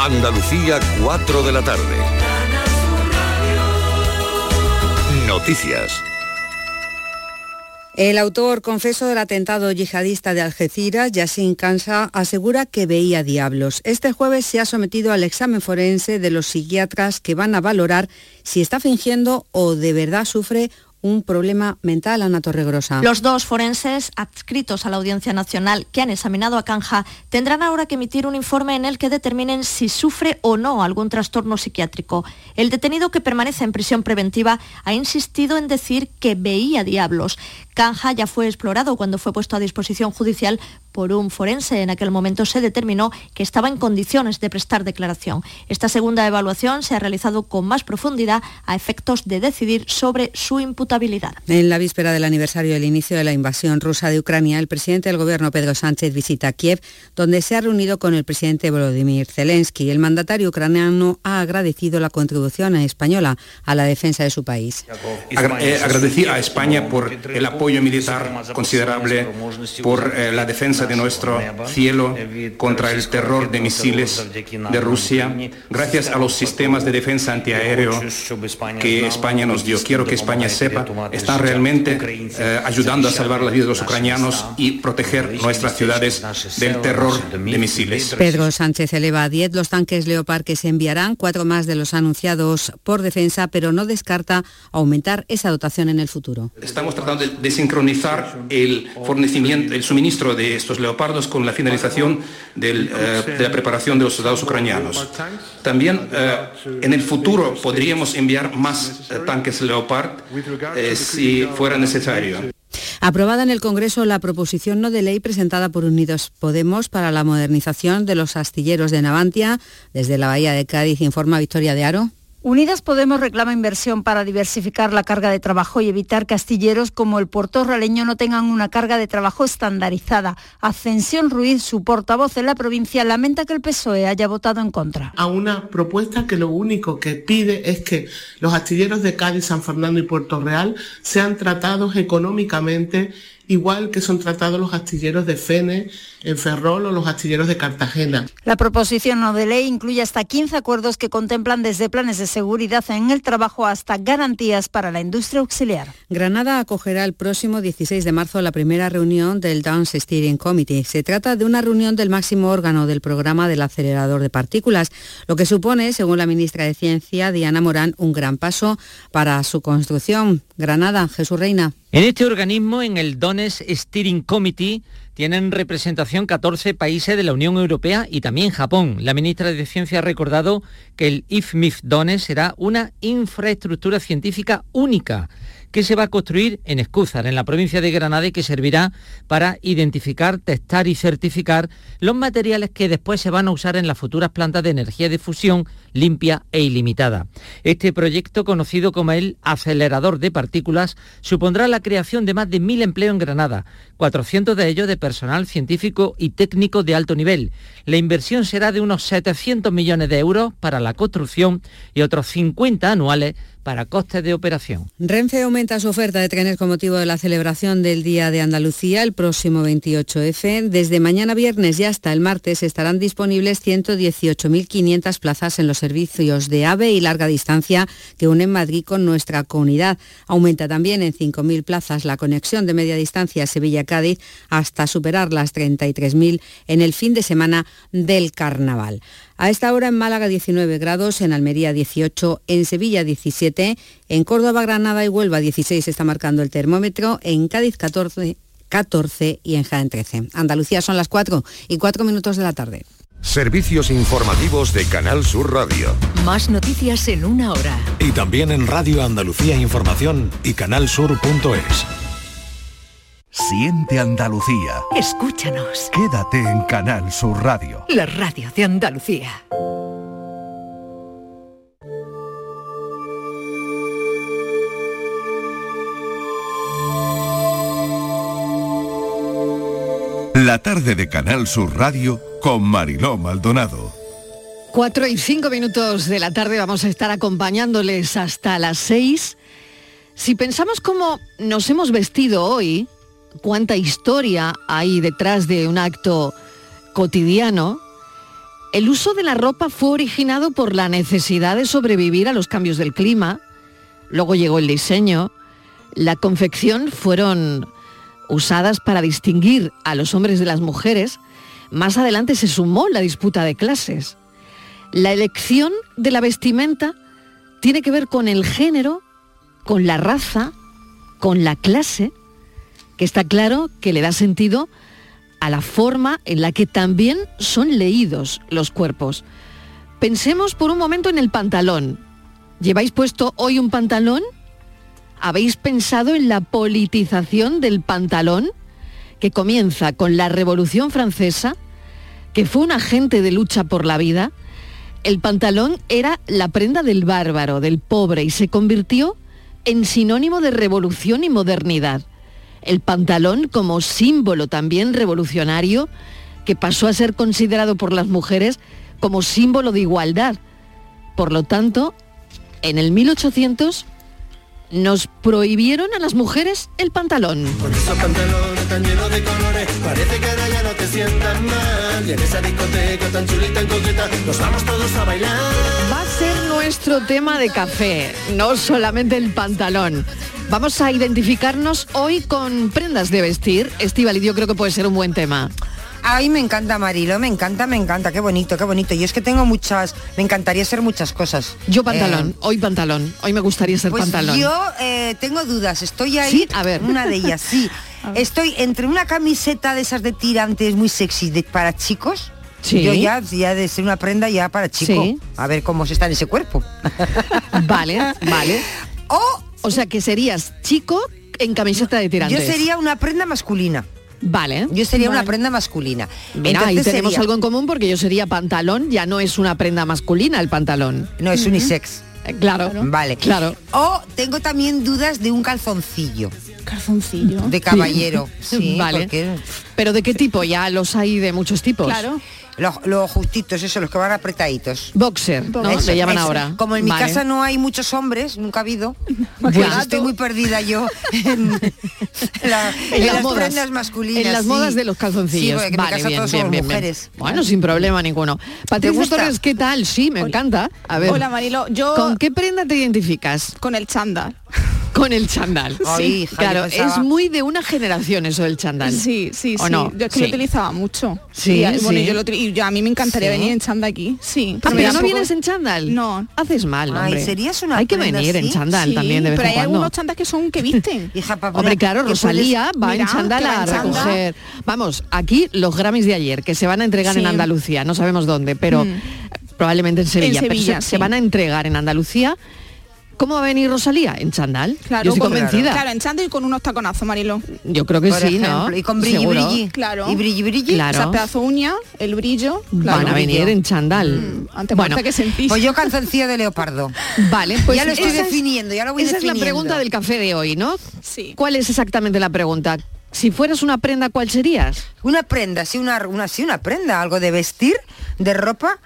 Andalucía, 4 de la tarde. Noticias. El autor confeso del atentado yihadista de Algeciras, Yassin Kansa, asegura que veía diablos. Este jueves se ha sometido al examen forense de los psiquiatras que van a valorar si está fingiendo o de verdad sufre un problema mental, Ana Torregrosa. Los dos forenses adscritos a la Audiencia Nacional que han examinado a Canja tendrán ahora que emitir un informe en el que determinen si sufre o no algún trastorno psiquiátrico. El detenido que permanece en prisión preventiva ha insistido en decir que veía diablos. Canja ya fue explorado cuando fue puesto a disposición judicial por un forense. En aquel momento se determinó que estaba en condiciones de prestar declaración. Esta segunda evaluación se ha realizado con más profundidad a efectos de decidir sobre su imputabilidad. En la víspera del aniversario del inicio de la invasión rusa de Ucrania, el presidente del gobierno Pedro Sánchez visita Kiev, donde se ha reunido con el presidente Volodymyr Zelensky. El mandatario ucraniano ha agradecido la contribución española a la defensa de su país. Eh, agradecí a España por el apoyo militar considerable, por eh, la defensa de nuestro cielo contra el terror de misiles de Rusia, gracias a los sistemas de defensa antiaéreo que España nos dio. Quiero que España sepa, están realmente eh, ayudando a salvar la vida de los ucranianos y proteger nuestras ciudades del terror de misiles. Pedro Sánchez eleva a 10 los tanques Leopard que se enviarán, cuatro más de los anunciados por defensa, pero no descarta aumentar esa dotación en el futuro. Estamos tratando de sincronizar el fornecimiento, el suministro de estos leopardos con la finalización eh, de la preparación de los soldados ucranianos. También eh, en el futuro podríamos enviar más eh, tanques Leopard si fuera necesario. Aprobada en el Congreso la proposición no de ley presentada por Unidos Podemos para la modernización de los astilleros de Navantia. Desde la Bahía de Cádiz informa Victoria de Aro. Unidas Podemos reclama inversión para diversificar la carga de trabajo y evitar que astilleros como el puerto raleño no tengan una carga de trabajo estandarizada. Ascensión Ruiz, su portavoz en la provincia, lamenta que el PSOE haya votado en contra. A una propuesta que lo único que pide es que los astilleros de Cádiz, San Fernando y Puerto Real sean tratados económicamente igual que son tratados los astilleros de Fene, en Ferrol o los astilleros de Cartagena. La proposición no de ley incluye hasta 15 acuerdos que contemplan desde planes de seguridad en el trabajo hasta garantías para la industria auxiliar. Granada acogerá el próximo 16 de marzo la primera reunión del Dance Steering Committee. Se trata de una reunión del máximo órgano del programa del acelerador de partículas, lo que supone, según la ministra de Ciencia, Diana Morán, un gran paso para su construcción. Granada, Jesús Reina. En este organismo, en el Dones Steering Committee, tienen representación 14 países de la Unión Europea y también Japón. La ministra de Ciencia ha recordado que el IFMIF Dones será una infraestructura científica única que se va a construir en Escúzar, en la provincia de Granada, y que servirá para identificar, testar y certificar los materiales que después se van a usar en las futuras plantas de energía de fusión limpia e ilimitada. Este proyecto, conocido como el acelerador de partículas, supondrá la creación de más de mil empleos en Granada, 400 de ellos de personal científico y técnico de alto nivel. La inversión será de unos 700 millones de euros para la construcción y otros 50 anuales para costes de operación. Renfe aumenta su oferta de trenes con motivo de la celebración del Día de Andalucía el próximo 28F. Desde mañana viernes y hasta el martes estarán disponibles 118.500 plazas en los servicios de AVE y larga distancia que unen Madrid con nuestra comunidad. Aumenta también en 5.000 plazas la conexión de media distancia Sevilla-Cádiz hasta superar las 33.000 en el fin de semana del Carnaval. A esta hora en Málaga 19 grados, en Almería 18, en Sevilla 17, en Córdoba, Granada y Huelva 16 está marcando el termómetro, en Cádiz 14, 14 y en Jaén 13. Andalucía son las 4 y 4 minutos de la tarde. Servicios informativos de Canal Sur Radio. Más noticias en una hora. Y también en Radio Andalucía Información y canalsur.es. Siente Andalucía. Escúchanos. Quédate en Canal Sur Radio. La radio de Andalucía. La tarde de Canal Sur Radio con Mariló Maldonado. Cuatro y cinco minutos de la tarde vamos a estar acompañándoles hasta las seis. Si pensamos cómo nos hemos vestido hoy, cuánta historia hay detrás de un acto cotidiano, El uso de la ropa fue originado por la necesidad de sobrevivir a los cambios del clima. Luego llegó el diseño. La confección fueron usadas para distinguir a los hombres de las mujeres. Más adelante se sumó la disputa de clases. La elección de la vestimenta tiene que ver con el género, con la raza, con la clase, que está claro que le da sentido a la forma en la que también son leídos los cuerpos. Pensemos por un momento en el pantalón. ¿Lleváis puesto hoy un pantalón? ¿Habéis pensado en la politización del pantalón que comienza con la Revolución Francesa, que fue un agente de lucha por la vida? El pantalón era la prenda del bárbaro, del pobre, y se convirtió en sinónimo de revolución y modernidad. El pantalón como símbolo también revolucionario que pasó a ser considerado por las mujeres como símbolo de igualdad. Por lo tanto, en el 1800 nos prohibieron a las mujeres el pantalón. Con esos pantalones tan llenos de colores, parece que ahora ya no te sientas mal. Y en esa discoteca tan chulita y coqueta, nos vamos todos a bailar. Va a ser nuestro tema de café, no solamente el pantalón. Vamos a identificarnos hoy con prendas de vestir. Estival, yo creo que puede ser un buen tema. Ay, me encanta Marilo, me encanta, me encanta, qué bonito, qué bonito. Y es que tengo muchas, me encantaría ser muchas cosas. Yo pantalón, hoy pantalón, hoy me gustaría ser Pues pantalón. yo eh, tengo dudas, estoy ahí. Sí, a ver. Una de ellas, sí. Estoy entre una camiseta de esas de tirantes muy sexy de- para chicos. Sí. Yo ya, ya de ser una prenda ya para chico. Sí. A ver cómo se está en ese cuerpo. Vale, vale. O O sea que serías chico en camiseta de yo tirantes. sería una prenda masculina. Vale. Yo sería una prenda masculina. Mira, ahí tenemos sería- algo en común porque yo sería pantalón, ya no es una prenda masculina el pantalón. No, es unisex. Eh, Claro, Vale. claro. O tengo también dudas de un calzoncillo. Calzoncillo. De caballero. Sí, Vale. porque Pero ¿de qué tipo? Ya los hay de muchos tipos. Claro. Los, los justitos, eso, los que van apretaditos. Boxer, ¿no? Eso, Le llaman eso. ahora. Como en mi Vale. casa no hay muchos hombres, nunca ha habido, pues estoy muy perdida yo en, la- en las las modas. prendas masculinas. En las sí. modas de los Sí, calzoncillos. mi vale, casa bien, todos bien, somos bien, bien. mujeres. Bueno, sin problema ninguno. Patricia? Torres, ¿qué tal? Sí, me encanta. A ver. Hola Marilo, yo ¿Con qué prenda te identificas? con el chándal. Con el chandal. Ay, hija, claro, es muy de una generación eso del chandal. Sí, sí, ¿O sí. no? Yo es que Sí. lo utilizaba mucho. Sí, Y, bueno, sí. yo lo y yo- a mí me encantaría Sí. venir en chándal aquí. Sí. Ah, pero ya no poco- vienes en chándal. No. Haces mal, Ay, hombre. ¿serías una Hay que venir en así? Sí, también de vez pero en hay cuando. algunos chándal que son que visten. Hija, pa' Hombre, claro, puedes- Rosalía va en va a en recoger. Vamos, aquí los Grammys de ayer, que se van a entregar en Sí. Andalucía, no sabemos dónde, pero Mm. probablemente en Sevilla, pero Sevilla, se, sí. se van a entregar en Andalucía. ¿Cómo va a venir Rosalía? En chándal. Claro, Yo estoy con- convencida. Claro, en chándal y con unos taconazos, Marilo. Yo creo que por sí, ¿no? ejemplo, Y con brilli, Seguro. brilli. Claro. Y brilli, brilli. Claro. Esa pedazo uña, el brillo. claro. Van a venir en chándal. Mm, Antes bueno, que sentís. Pues yo calzoncillo de leopardo. vale, pues ya lo estoy esa definiendo, ya lo voy Esa es la definiendo. pregunta del café de hoy, ¿no? Sí. ¿Cuál es exactamente la pregunta? Si fueras una prenda, ¿cuál serías? Una prenda, sí, una, una, sí, una prenda, algo de vestir, de ropa,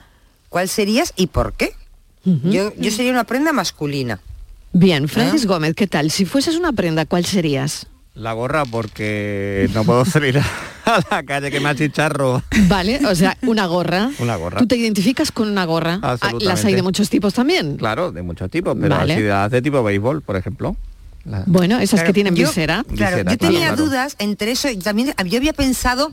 ¿cuál serías y por qué? Yo, yo sería una prenda masculina. Bien, Francis Gómez, ¿qué tal? Si fueses una prenda, ¿cuál serías? La gorra porque no puedo salir a la calle que me achicharro. Vale, o sea, una gorra. Una gorra. ¿Tú te identificas con una gorra? Ah, Absolutamente. Las hay de muchos tipos también. Claro, de muchos tipos, pero Vale. así de, tipo béisbol, por ejemplo. La- Bueno, esas Claro, que tienen yo- visera. Claro, Visera, yo tenía claro. dudas entre eso y también yo había pensado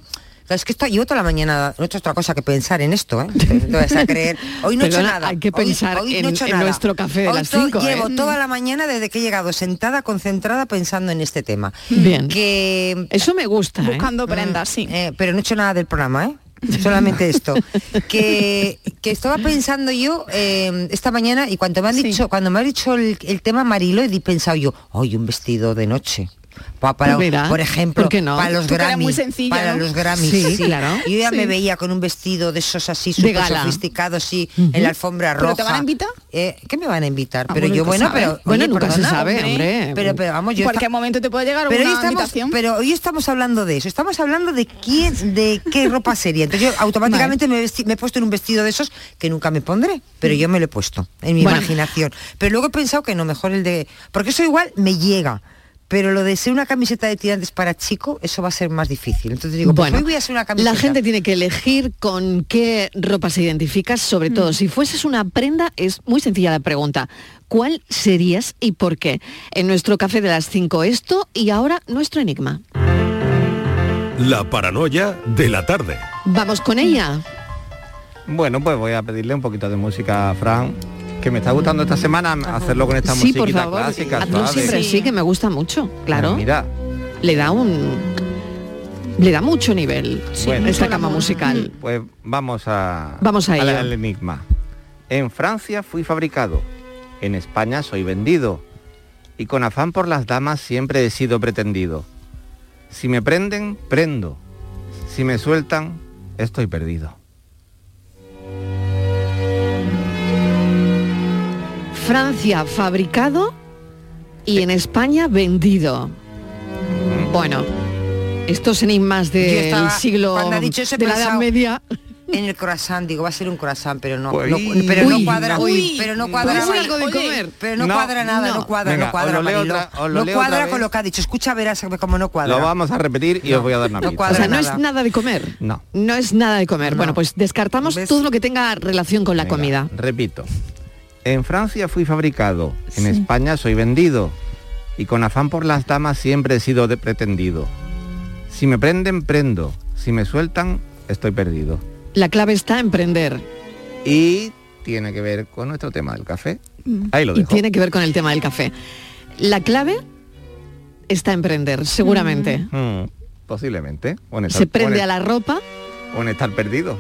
es que esto, llevo toda la mañana, no he hecho otra cosa que pensar en esto, ¿eh? Te vas a creer. Hoy no he hecho nada. hay que Hoy- pensar hoy no he en- hecho en nada. nuestro café de Hoy las to- cinco, ¿eh? Llevo toda la mañana desde que he llegado sentada, concentrada, pensando en este tema. Bien. Que Eso me gusta. ¿eh? Buscando prendas, sí. Eh, pero no he hecho nada del programa, ¿eh? Solamente esto. que, que estaba pensando yo eh, esta mañana y cuando me han Sí. dicho, cuando me ha dicho el, el tema Marilo, he pensado yo, hoy un vestido de noche. Pa- para, Pues mira, por ejemplo, ¿por qué no? para los Grammy, muy sencilla, para ¿no? los Grammys, Sí, sí, claro. Yo ya Sí. me veía con un vestido de esos así súper sofisticados, sí, en la alfombra ¿Pero roja. te van a invitar? Eh, ¿Qué me van a invitar? Ah, pero bueno, yo, bueno, sabe. pero Bueno, oye, nunca se sabe, hombre. Pero, pero vamos, yo En cualquier momento te puede llegar pero hoy, una estamos, invitación. pero hoy estamos hablando de eso, estamos hablando de quién, de qué ropa sería. Entonces yo automáticamente me, vesti- me he puesto en un vestido de esos que nunca me pondré, pero yo me lo he puesto en mi Bueno. imaginación. Pero luego he pensado que no, mejor el de... Porque eso igual me llega, pero lo de ser una camiseta de tirantes para chico, eso va a ser más difícil. Entonces digo, pues Bueno, hoy voy a hacer una camiseta. La gente tiene que elegir con qué ropa se identificas, sobre Mm. todo si fueses una prenda, es muy sencilla la pregunta. ¿Cuál serías y por qué? En nuestro café de las 5 esto y ahora nuestro enigma. La paranoia de la tarde. Vamos con ella. Bueno, pues voy a pedirle un poquito de música a Fran, que me está gustando esta semana hacerlo con esta Sí, por musiquita favor. clásica. Suave. siempre sí, que me gusta mucho, claro. Mira, Le da un... Le da mucho nivel Bueno. esta cama musical. pues vamos a Vamos a al- ello. al enigma. En Francia fui fabricado, en España soy vendido, y con afán por las damas siempre he sido pretendido. Si me prenden, prendo. Si me sueltan, estoy perdido. Francia fabricado y en España vendido. Bueno, estos enigmas del estaba- siglo cuando ha dicho eso de la Edad Media. En el croissant, digo, va a ser un croissant, pero no, Uy. no- pero no cuadra, uy. pero no ¿Puede cuadra, ser algo de comer? pero no, No, cuadra nada, no, no. cuadra, Venga, no cuadra, os lo leo Mariló. otra- os lo no leo cuadra con lo que ha dicho. Escucha, verás cómo no cuadra. Lo vamos a repetir y os voy a dar una no. O sea, no nada. es nada de comer. No. No es nada de comer. No. Bueno, pues descartamos ¿Ves? todo lo que tenga relación con la Venga, comida. Repito. En Francia fui fabricado, en Sí. España soy vendido, y con afán por las damas siempre he sido de pretendido. Si me prenden, prendo. Si me sueltan, estoy perdido. La clave está en prender. Y tiene que ver con nuestro tema del café. Ahí lo Y dejo. tiene que ver con el tema del café. La clave está en prender, seguramente. Mm, posiblemente. O en estar, Se prende o en- a la ropa o en estar perdido.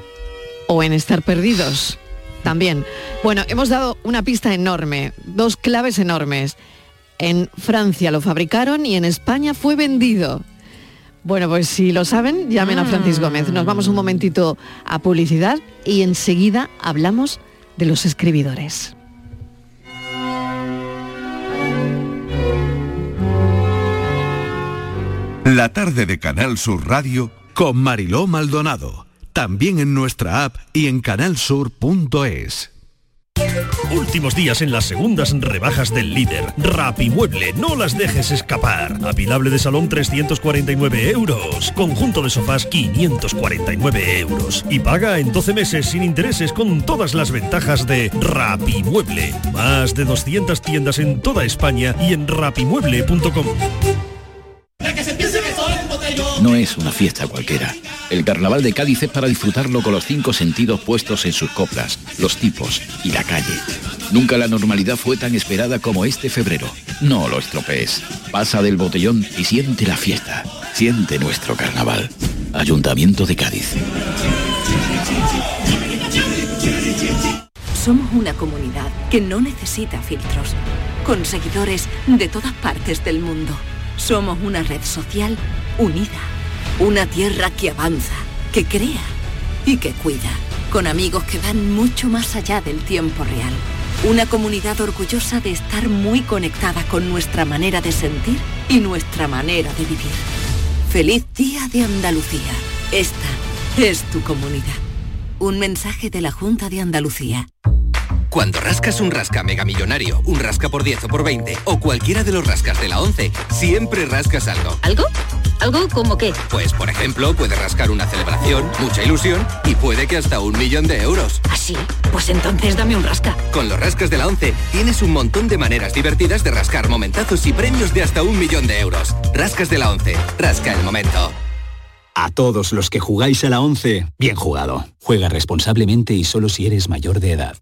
o en estar perdidos. También. Bueno, hemos dado una pista enorme, dos claves enormes. En Francia lo fabricaron y en España fue vendido. Bueno, pues si lo saben, llamen a Francis Gómez. Nos vamos un momentito a publicidad y enseguida hablamos de los escribidores. La tarde de Canal Sur Radio Con Mariló Maldonado. También en nuestra app y en canalsur.es. Últimos días en las segundas rebajas del líder. Rapimueble, no las dejes escapar. Apilable de salón 349 euros. Conjunto de sofás 549 euros. Y paga en 12 meses sin intereses con todas las ventajas de Rapimueble. Más de 200 tiendas en toda España y en rapimueble.com. No es una fiesta cualquiera. El carnaval de Cádiz es para disfrutarlo con los cinco sentidos puestos en sus coplas, los tipos y la calle. Nunca la normalidad fue tan esperada como este febrero. No lo estropees. Pasa del botellón y siente la fiesta. Siente nuestro carnaval. Ayuntamiento de Cádiz. Somos una comunidad que no necesita filtros, con seguidores de todas partes del mundo. Somos una red social unida, una tierra que avanza, que crea y que cuida, con amigos que van mucho más allá del tiempo real. Una comunidad orgullosa de estar muy conectada con nuestra manera de sentir y nuestra manera de vivir. Feliz Día de Andalucía. Esta es tu comunidad. Un mensaje de la Junta de Andalucía. Cuando rascas un rasca mega millonario, un rasca por 10 o por 20 o cualquiera de los rascas de la 11, siempre rascas algo. ¿Algo? ¿Algo como qué? Pues por ejemplo, puedes rascar una celebración, mucha ilusión y puede que hasta un millón de euros. ¿Así? Pues entonces dame un rasca. Con los rascas de la 11 tienes un montón de maneras divertidas de rascar momentazos y premios de hasta un millón de euros. Rascas de la 11, rasca el momento. A todos los que jugáis a la 11, bien jugado. Juega responsablemente y solo si eres mayor de edad.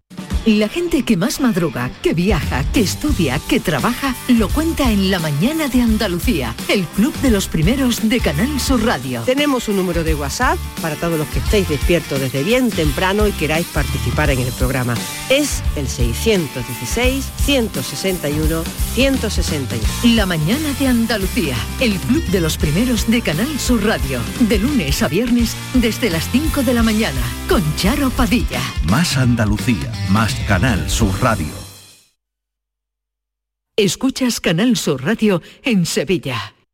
La gente que más madruga, que viaja, que estudia, que trabaja, lo cuenta en La Mañana de Andalucía, el club de los primeros de Canal Sur Radio. Tenemos un número de WhatsApp para todos los que estéis despiertos desde bien temprano y queráis participar en el programa. Es el 616-161-161. La Mañana de Andalucía, el club de los primeros de Canal Sur Radio, de lunes a viernes desde las 5 de la mañana, con Charo Padilla. Más Andalucía, más Canal Sur Radio. Escuchas Canal Sur Radio en Sevilla.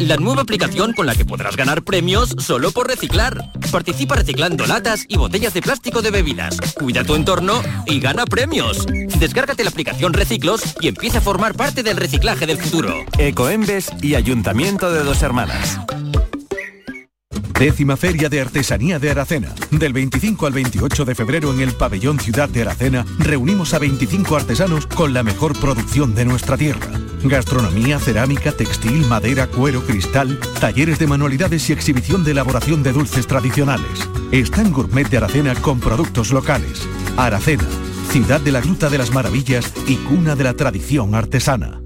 La nueva aplicación con la que podrás ganar premios solo por reciclar. Participa reciclando latas y botellas de plástico de bebidas. Cuida tu entorno y gana premios. Descárgate la aplicación Reciclos y empieza a formar parte del reciclaje del futuro. Ecoembes y Ayuntamiento de Dos Hermanas. Décima Feria de Artesanía de Aracena. Del 25 al 28 de febrero en el Pabellón Ciudad de Aracena reunimos a 25 artesanos con la mejor producción de nuestra tierra. Gastronomía, cerámica, textil, madera, cuero, cristal, talleres de manualidades y exhibición de elaboración de dulces tradicionales. Están Gourmet de Aracena con productos locales. Aracena, ciudad de la Gruta de las Maravillas y cuna de la tradición artesana.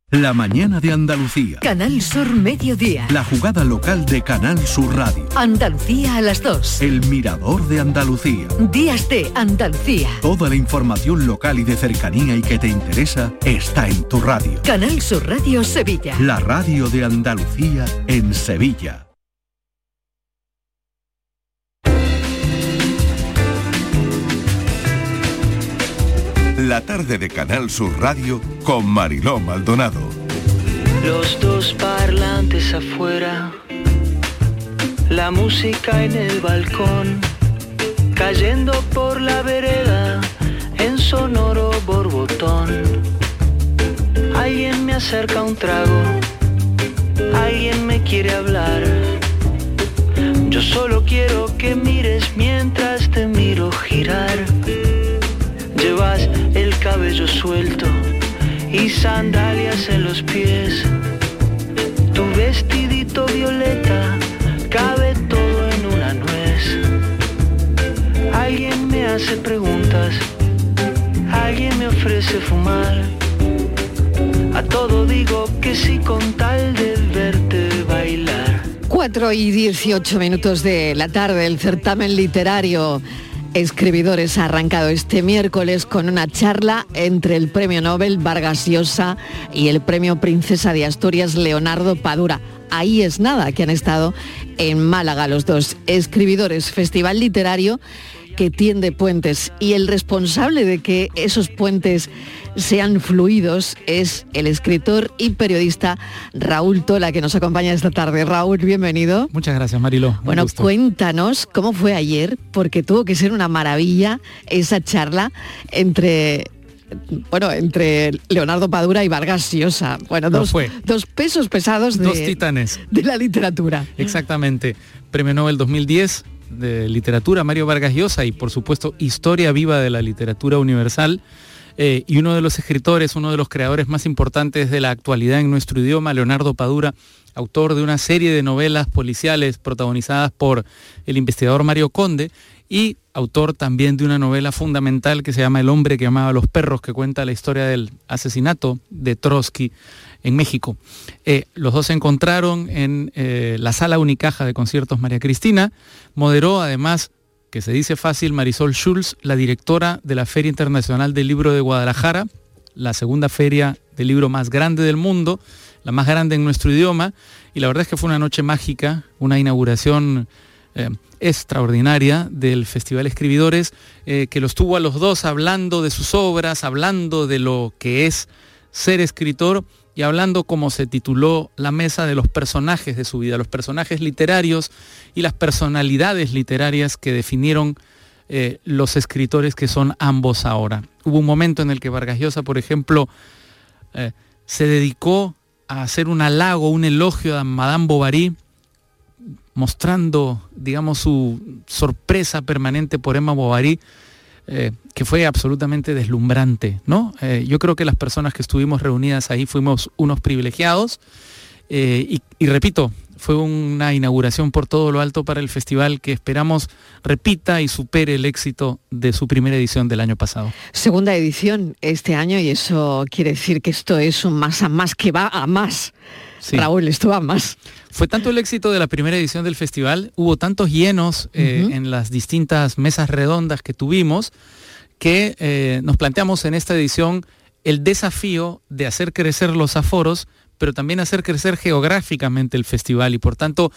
La mañana de Andalucía. Canal Sur Mediodía. La jugada local de Canal Sur Radio. Andalucía a las 2. El mirador de Andalucía. Días de Andalucía. Toda la información local y de cercanía y que te interesa está en tu radio. Canal Sur Radio Sevilla. La radio de Andalucía en Sevilla. La tarde de Canal Sur Radio con Mariló Maldonado. Los dos parlantes afuera, la música en el balcón, cayendo por la vereda en sonoro borbotón. Alguien me acerca un trago, alguien me quiere hablar. Yo solo quiero que mires mientras te miro girar. Llevas el cabello suelto y sandalias en los pies. Tu vestidito violeta cabe todo en una nuez. Alguien me hace preguntas, alguien me ofrece fumar. A todo digo que sí con tal de verte bailar. 4 y 18 minutos de la tarde, el certamen literario Escribidores ha arrancado este miércoles con una charla entre el Premio Nobel Vargas Llosa y el Premio Princesa de Asturias Leonardo Padura. Ahí es nada, que han estado en Málaga los dos escribidores, festival literario que tiende puentes y el responsable de que esos puentes sean fluidos es el escritor y periodista Raúl Tola que nos acompaña esta tarde. Raúl, bienvenido. Muchas gracias, Marilo. Bueno, gusto. cuéntanos cómo fue ayer, porque tuvo que ser una maravilla esa charla entre bueno, entre Leonardo Padura y Vargas Llosa. Bueno, dos, fue. dos pesos pesados de, Dos titanes. de la literatura. Exactamente. Premio Nobel 2010 de literatura Mario Vargas Llosa y por supuesto historia viva de la literatura universal. Eh, y uno de los escritores, uno de los creadores más importantes de la actualidad en nuestro idioma, Leonardo Padura, autor de una serie de novelas policiales protagonizadas por el investigador Mario Conde y autor también de una novela fundamental que se llama El hombre que amaba a los perros, que cuenta la historia del asesinato de Trotsky en México. Eh, los dos se encontraron en eh, la sala Unicaja de conciertos María Cristina, moderó además, que se dice fácil, Marisol Schulz, la directora de la Feria Internacional del Libro de Guadalajara, la segunda feria del libro más grande del mundo, la más grande en nuestro idioma, y la verdad es que fue una noche mágica, una inauguración eh, extraordinaria del Festival Escribidores, eh, que los tuvo a los dos hablando de sus obras, hablando de lo que es ser escritor y hablando como se tituló la mesa de los personajes de su vida, los personajes literarios y las personalidades literarias que definieron eh, los escritores que son ambos ahora. Hubo un momento en el que Vargas Llosa, por ejemplo, eh, se dedicó a hacer un halago, un elogio a Madame Bovary, mostrando, digamos, su sorpresa permanente por Emma Bovary, eh, que fue absolutamente deslumbrante, ¿no? Eh, yo creo que las personas que estuvimos reunidas ahí fuimos unos privilegiados Eh, y, repito, fue una inauguración por todo lo alto para el festival que esperamos repita y supere el éxito de su primera edición del año pasado. Segunda edición este año y eso quiere decir que esto es un más a más que va a más. Raúl, esto va más. Fue tanto el éxito de la primera edición del festival, hubo tantos llenos eh, en las distintas mesas redondas que tuvimos, que eh, nos planteamos en esta edición el desafío de hacer crecer los aforos, pero también hacer crecer geográficamente el festival. Y por tanto,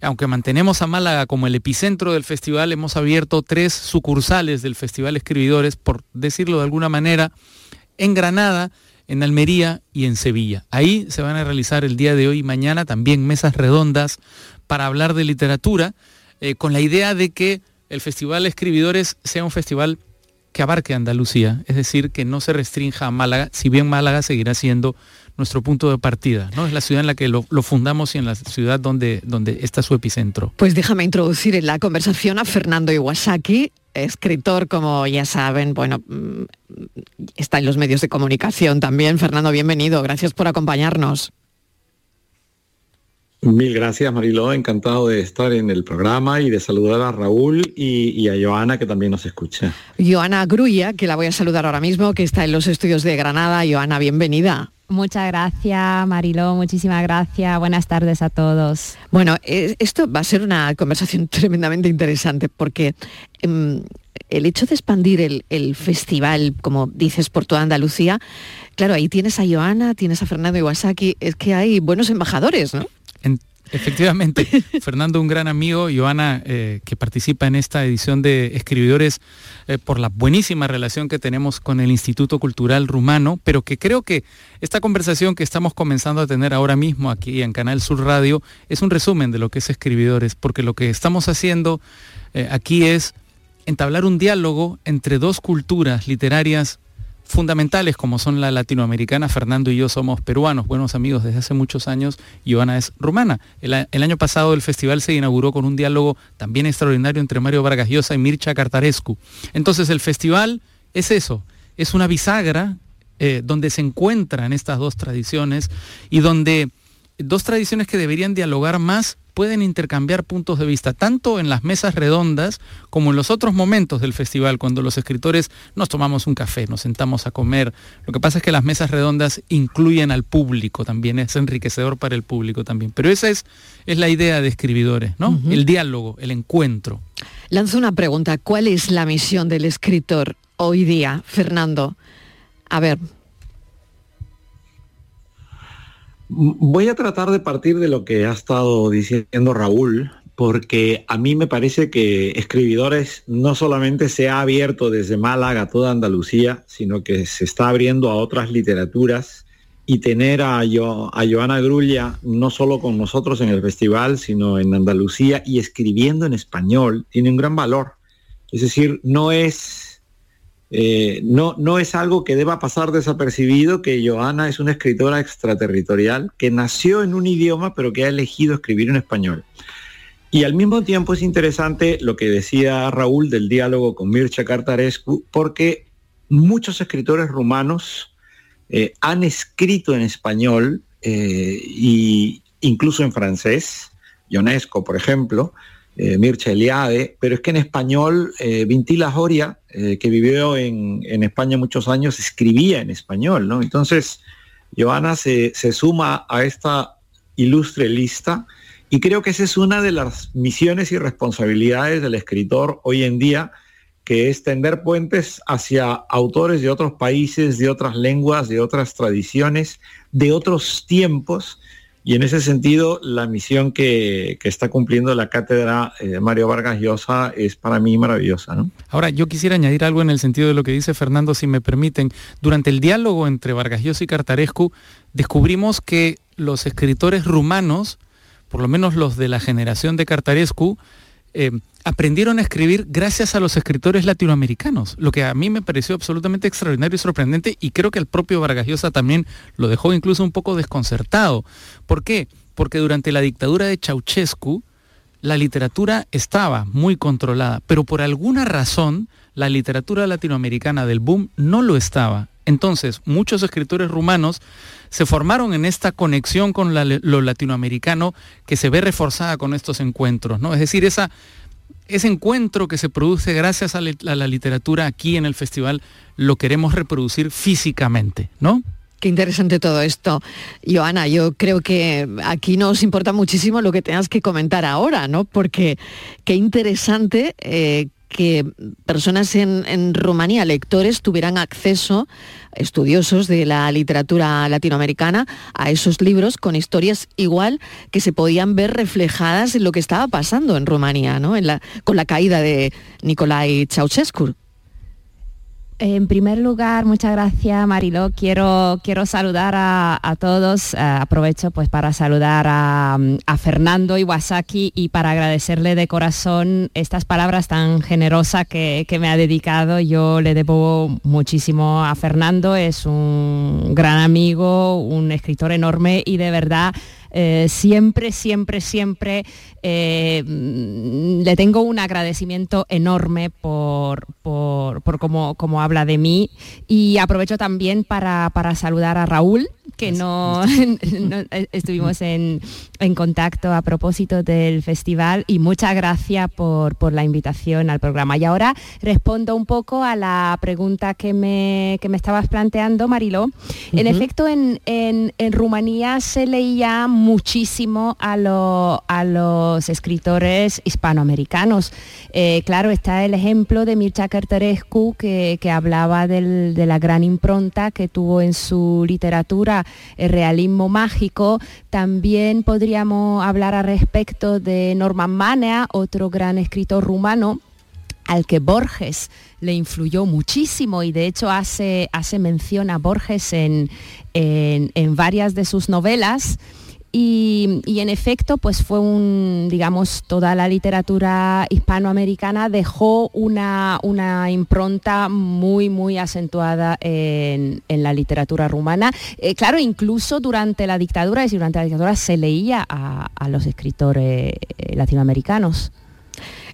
aunque mantenemos a Málaga como el epicentro del festival, hemos abierto tres sucursales del Festival Escribidores, por decirlo de alguna manera, en Granada, en Almería y en Sevilla. Ahí se van a realizar el día de hoy y mañana también mesas redondas para hablar de literatura, eh, con la idea de que el Festival Escribidores sea un festival que abarque Andalucía, es decir, que no se restrinja a Málaga, si bien Málaga seguirá siendo nuestro punto de partida, ¿no? Es la ciudad en la que lo, fundamos y en la ciudad donde, donde está su epicentro. Pues déjame introducir en la conversación a Fernando Iwasaki, escritor, como ya saben, bueno, mm, está en los medios de comunicación también. Fernando, bienvenido, gracias por acompañarnos. Mil gracias, Mariló. Encantado de estar en el programa y de saludar a Raúl y, a Joana, que también nos escucha. Joana Grulla, que la voy a saludar ahora mismo, que está en los estudios de Granada. Joana, bienvenida. Muchas gracias, Mariló. Muchísimas gracias. Buenas tardes a todos. Bueno, eh, esto va a ser una conversación tremendamente interesante porque em, el hecho de expandir el, festival, como dices, por toda Andalucía, claro, ahí tienes a Joana, tienes a Fernando Iwasaki, es que hay buenos embajadores, ¿no? Efectivamente, Fernando, un gran amigo, Joana, eh, que participa en esta edición de Escribidores eh, por la buenísima relación que tenemos con el Instituto Cultural Rumano, pero que creo que esta conversación que estamos comenzando a tener ahora mismo aquí en Canal Sur Radio es un resumen de lo que es Escribidores, porque lo que estamos haciendo eh, aquí es entablar un diálogo entre dos culturas literarias fundamentales como son la latinoamericana. Fernando y yo somos peruanos, buenos amigos desde hace muchos años. Joana es rumana. El, año pasado el festival se inauguró con un diálogo también extraordinario entre Mario Vargas Llosa y Mircha Cartarescu. Entonces el festival es eso, es una bisagra eh, donde se encuentran estas dos tradiciones y donde dos tradiciones que deberían dialogar más pueden intercambiar puntos de vista, tanto en las mesas redondas como en los otros momentos del festival, cuando los escritores nos tomamos un café, nos sentamos a comer. Lo que pasa es que las mesas redondas incluyen al público también, es enriquecedor para el público también. Pero esa es, es la idea de escribidores, ¿no? El diálogo, el encuentro. Lanzo una pregunta, ¿cuál es la misión del escritor hoy día, Fernando? A ver, Voy a tratar de partir de lo que ha estado diciendo Raúl, porque a mí me parece que Escribidores no solamente se ha abierto desde Málaga a toda Andalucía, sino que se está abriendo a otras literaturas y tener a, a Joana Grulla no solo con nosotros en el festival, sino en Andalucía y escribiendo en español, tiene un gran valor. Es decir, no es eh, no, no es algo que deba pasar desapercibido que Joana es una escritora extraterritorial que nació en un idioma pero que ha elegido escribir en español. Y al mismo tiempo es interesante lo que decía Raúl del diálogo con Mircea Cartarescu, porque muchos escritores rumanos eh, han escrito en español e incluso en francés, Ionesco, por ejemplo, eh, Mircea Eliade, pero es que en español eh, Vintila Joria, eh, que vivió en, España muchos años, escribía en español, ¿no? Entonces, Joana se, se, suma a esta ilustre lista y creo que esa es una de las misiones y responsabilidades del escritor hoy en día, que es tender puentes hacia autores de otros países, de otras lenguas, de otras tradiciones, de otros tiempos, y en ese sentido, la misión que, está cumpliendo la cátedra eh, Mario Vargas Llosa es para mí maravillosa. ¿no? Ahora, yo quisiera añadir algo en el sentido de lo que dice Fernando, si me permiten. Durante el diálogo entre Vargas Llosa y Cartarescu, descubrimos que los escritores rumanos, por lo menos los de la generación de Cartarescu, eh, aprendieron a escribir gracias a los escritores latinoamericanos, lo que a mí me pareció absolutamente extraordinario y sorprendente y creo que el propio Vargas Llosa también lo dejó incluso un poco desconcertado. ¿Por qué? Porque durante la dictadura de Ceausescu la literatura estaba muy controlada, pero por alguna razón la literatura latinoamericana del boom no lo estaba Entonces, muchos escritores rumanos se formaron en esta conexión con lo latinoamericano que se ve reforzada con estos encuentros, ¿no? Es decir, ese encuentro que se produce gracias a, la literatura aquí en el festival lo queremos reproducir físicamente, ¿no? Qué interesante todo esto. Joana, yo creo que aquí nos importa muchísimo lo que tengas que comentar ahora, ¿no? Porque qué interesante eh, que personas en, Rumanía, lectores, tuvieran acceso, estudiosos de la literatura latinoamericana, a esos libros con historias igual que se podían ver reflejadas en lo que estaba pasando en Rumanía, ¿no? con la caída de Nicolai Ceausescu. En primer lugar, muchas gracias Mariló. Quiero, quiero saludar a, todos. Eh, aprovecho pues para saludar a, Fernando Iwasaki y para agradecerle de corazón estas palabras tan generosas que, que, me ha dedicado. Yo le debo muchísimo a Fernando. Es un gran amigo, un escritor enorme y de verdad eh, siempre, siempre, siempre eh, le tengo un agradecimiento enorme por, por, cómo, habla de mí y aprovecho también para, saludar a Raúl, que no, estuvimos en, contacto a propósito del festival y muchas gracias por, la invitación al programa. Y ahora respondo un poco a la pregunta que me, me estabas planteando, Mariló. En efecto, en, en, en Rumanía se leía muchísimo a, a los escritores hispanoamericanos. Eh, claro, está el ejemplo de Mircea Cărtărescu, que, hablaba de la gran impronta que tuvo en su literatura el realismo mágico. También podríamos hablar al respecto de Norman Manea, otro gran escritor rumano al que Borges le influyó muchísimo y de hecho hace, hace mención a Borges en varias de sus novelas. Y, en efecto, pues fue un, digamos, toda la literatura hispanoamericana dejó una, impronta muy, muy acentuada en, la literatura rumana. Eh, claro, incluso durante la dictadura, y durante la dictadura se leía a los escritores eh, latinoamericanos.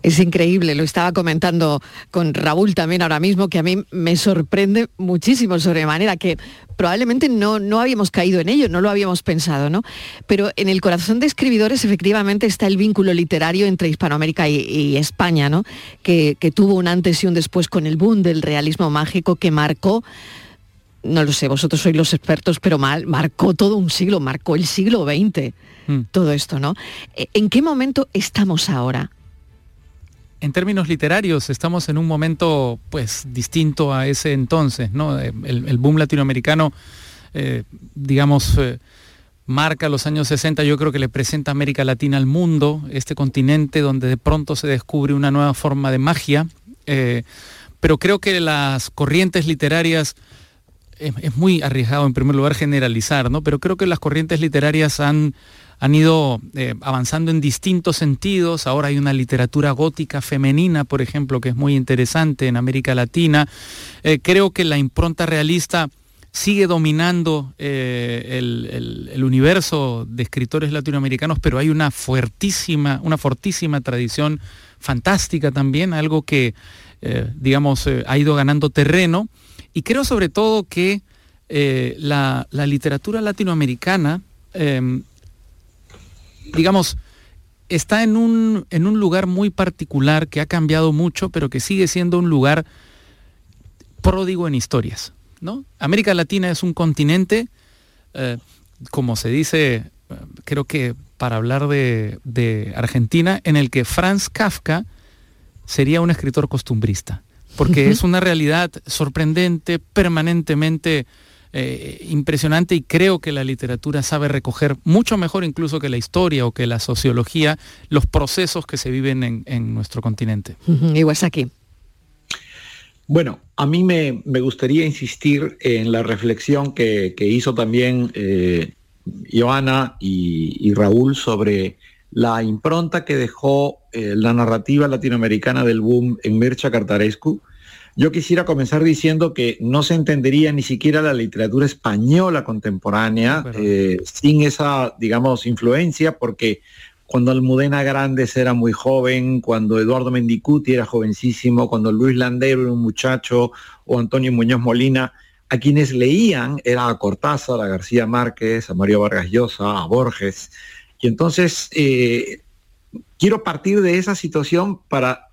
Es increíble, lo estaba comentando con Raúl también ahora mismo, que a mí me sorprende muchísimo sobremanera, que probablemente no, no habíamos caído en ello, no lo habíamos pensado, ¿no? Pero en el corazón de escribidores efectivamente está el vínculo literario entre Hispanoamérica y, España, ¿no? Que, que tuvo un antes y un después con el boom del realismo mágico que marcó no lo sé, vosotros sois los expertos, pero mal, marcó todo un siglo, marcó el siglo XX, mm. todo esto, ¿no? ¿En qué momento estamos ahora? En términos literarios estamos en un momento pues distinto a ese entonces. Eh, el, boom latinoamericano, eh, digamos, eh, marca los años 60, yo creo que le presenta América Latina al mundo, este continente donde de pronto se descubre una nueva forma de magia, pero creo que las corrientes literarias, es, muy arriesgado en primer lugar generalizar, ¿no? Pero creo que las corrientes literarias han han ido eh, avanzando en distintos sentidos. Ahora hay una literatura gótica femenina, por ejemplo, que es muy interesante en América Latina. Eh, creo que la impronta realista sigue dominando eh, el, universo de escritores latinoamericanos, pero hay una fuertísima, una fortísima tradición fantástica también, algo que, digamos, ha ido ganando terreno. Y creo sobre todo que la, la, literatura latinoamericana digamos, está en un, en un lugar muy particular que ha cambiado mucho, pero que sigue siendo un lugar pródigo en historias. ¿no? América Latina es un continente, eh, como se dice, creo que para hablar de, de, Argentina, en el que Franz Kafka sería un escritor costumbrista, porque es una realidad sorprendente, permanentemente eh, impresionante y creo que la literatura sabe recoger mucho mejor incluso que la historia o que la sociología los procesos que se viven en, nuestro continente. Iwasaki. Bueno, a mí me, gustaría insistir en la reflexión que, hizo también eh, Joana y, Raúl sobre la impronta que dejó eh, la narrativa latinoamericana del boom en Mircea Cartarescu yo quisiera comenzar diciendo que no se entendería ni siquiera la literatura española contemporánea eh, sin esa, digamos, influencia, porque cuando Almudena Grandes era muy joven, cuando Eduardo Mendicuti era jovencísimo, cuando Luis Landero era un muchacho o Antonio Muñoz Molina, a quienes leían era a Cortázar, a García Márquez, a Mario Vargas Llosa, a Borges. Y entonces eh, quiero partir de esa situación para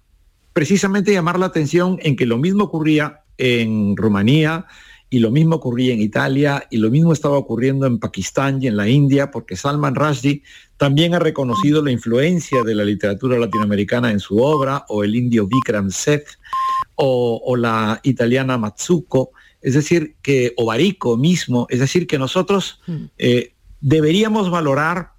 precisamente llamar la atención en que lo mismo ocurría en Rumanía y lo mismo ocurría en Italia y lo mismo estaba ocurriendo en Pakistán y en la India, porque Salman Rushdie también ha reconocido la influencia de la literatura latinoamericana en su obra, o el indio Vikram Seth, o, la italiana Matsuko, es decir, que, o Barico mismo, es decir, que nosotros hmm. eh, deberíamos valorar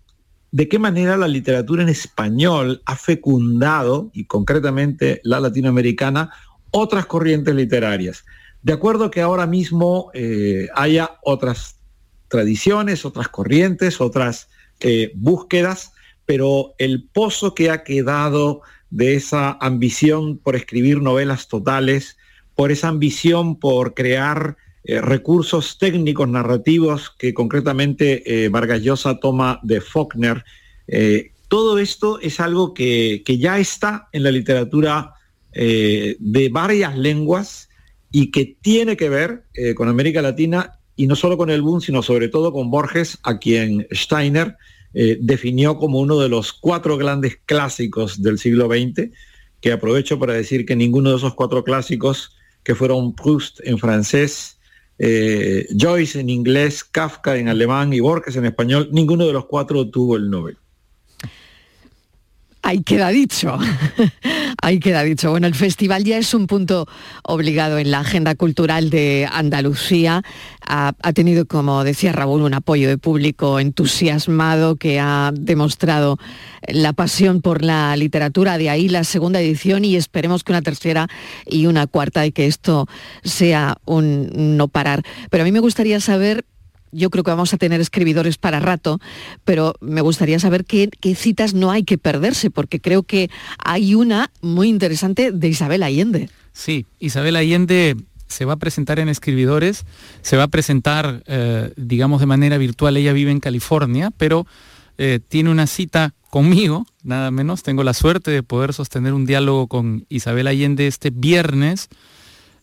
de qué manera la literatura en español ha fecundado, y concretamente la latinoamericana, otras corrientes literarias. De acuerdo que ahora mismo eh, haya otras tradiciones, otras corrientes, otras eh, búsquedas, pero el pozo que ha quedado de esa ambición por escribir novelas totales, por esa ambición por crear eh, recursos técnicos narrativos que concretamente Vargas Llosa toma de Faulkner, todo esto es algo que, que, ya está en la literatura de varias lenguas y que tiene que ver eh, con América Latina y no solo con el boom, sino sobre todo con Borges, a quien Steiner eh, definió como uno de los cuatro grandes clásicos del siglo XX, que aprovecho para decir que ninguno de esos cuatro clásicos, que fueron Proust en francés, eh, Joyce en inglés, Kafka en alemán y Borges en español, ninguno de los cuatro tuvo el Nobel. Ahí queda dicho. Ahí queda dicho. Bueno, el festival ya es un punto obligado en la agenda cultural de Andalucía. Ha, tenido, como decía Raúl, un apoyo de público entusiasmado que ha demostrado la pasión por la literatura. De ahí la segunda edición y esperemos que una tercera y una cuarta y que esto sea un no parar. Pero a mí me gustaría saber yo creo que vamos a tener escribidores para rato, pero me gustaría saber qué, citas no hay que perderse, porque creo que hay una muy interesante de Isabel Allende. Sí, Isabel Allende se va a presentar en Escribidores, se va a presentar, eh, digamos, de manera virtual, ella vive en California, pero eh, tiene una cita conmigo, nada menos, tengo la suerte de poder sostener un diálogo con Isabel Allende este viernes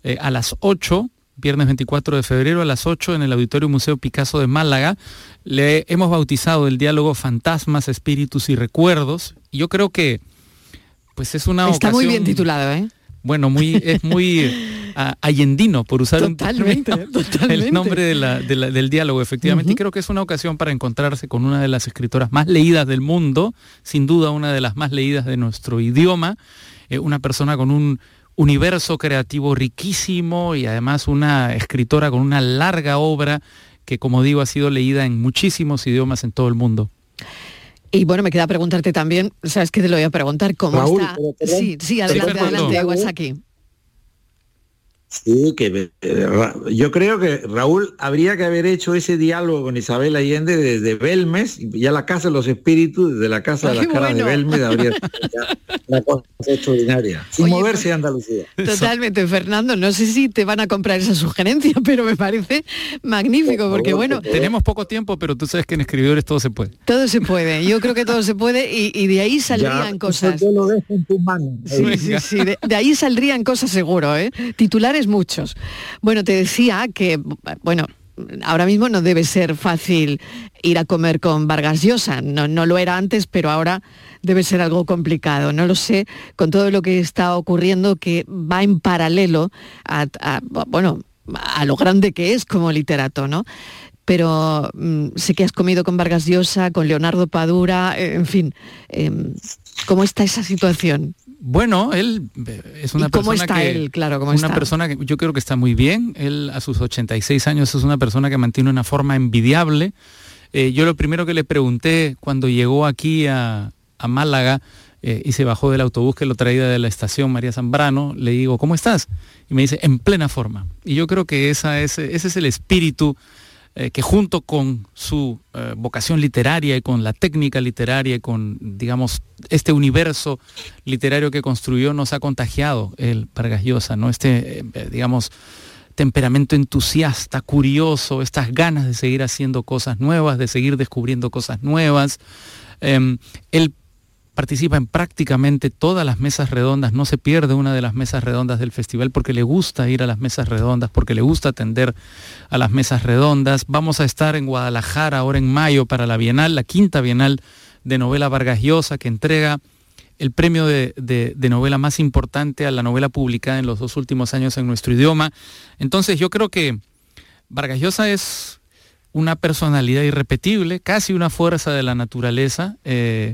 eh, a las 8 viernes 24 de febrero a las 8 en el Auditorio Museo Picasso de Málaga. Le hemos bautizado el diálogo Fantasmas, Espíritus y Recuerdos. Y yo creo que pues es una Está muy bien titulado, ¿eh? Bueno, muy, es muy allendino, por usar un el nombre del diálogo, efectivamente. Y creo que es una ocasión para encontrarse con una de las escritoras más leídas del mundo, sin duda una de las más leídas de nuestro idioma, eh, una persona con un universo creativo riquísimo y además una escritora con una larga obra que, como digo, ha sido leída en muchísimos idiomas en todo el mundo. Y bueno, me queda preguntarte también, sabes que te lo voy a preguntar, ¿cómo está? Sí, sí, adelante, adelante, aquí. Sí, que eh, yo creo que Raúl habría que haber hecho ese diálogo con Isabel Allende desde Belmes, ya la Casa de los Espíritus, desde la Casa de las Caras de Belmes, habría una cosa extraordinaria, sin moverse de Andalucía. Totalmente, Fernando, no sé si te van a comprar esa sugerencia, pero me parece magnífico, porque bueno... Tenemos poco tiempo, pero tú sabes que en escribidores todo se puede. Todo se puede, yo creo que todo se puede y, de ahí saldrían cosas. Yo lo dejo en tus manos. Sí, sí, sí, de, de ahí saldrían cosas seguro, ¿eh? Muchos. Bueno, te decía que, bueno, ahora mismo no debe ser fácil ir a comer con Vargas Llosa. No, no lo era antes, pero ahora debe ser algo complicado. No lo sé, con todo lo que está ocurriendo que va en paralelo a, bueno, a lo grande que es como literato, ¿no? Pero mm, sé que has comido con Vargas Llosa, con Leonardo Padura, eh, en fin. Em, ¿Cómo está esa situación? Bueno, él eh, es una cómo persona está que, él, claro, ¿cómo una persona que yo creo que está muy bien. Él a sus 86 años es una persona que mantiene una forma envidiable. Eh, yo lo primero que le pregunté cuando llegó aquí a, Málaga eh, y se bajó del autobús que lo traía de la estación María Zambrano, le digo, ¿cómo estás? Y me dice, en plena forma. Y yo creo que esa es, ese es el espíritu eh, que junto con su eh, vocación literaria y con la técnica literaria y con, digamos, este universo literario que construyó, nos ha contagiado el Vargas Llosa, ¿no? Este, eh, digamos, temperamento entusiasta, curioso, estas ganas de seguir haciendo cosas nuevas, de seguir descubriendo cosas nuevas. Em, él participa en prácticamente todas las mesas redondas, no se pierde una de las mesas redondas del festival porque le gusta ir a las mesas redondas, porque le gusta atender a las mesas redondas. Vamos a estar en Guadalajara ahora en mayo para la Bienal, la quinta Bienal de novela Vargas Llosa, que entrega el premio de, de, novela más importante a la novela publicada en los dos últimos años en nuestro idioma. Entonces yo creo que Vargas Llosa es una personalidad irrepetible, casi una fuerza de la naturaleza. Eh,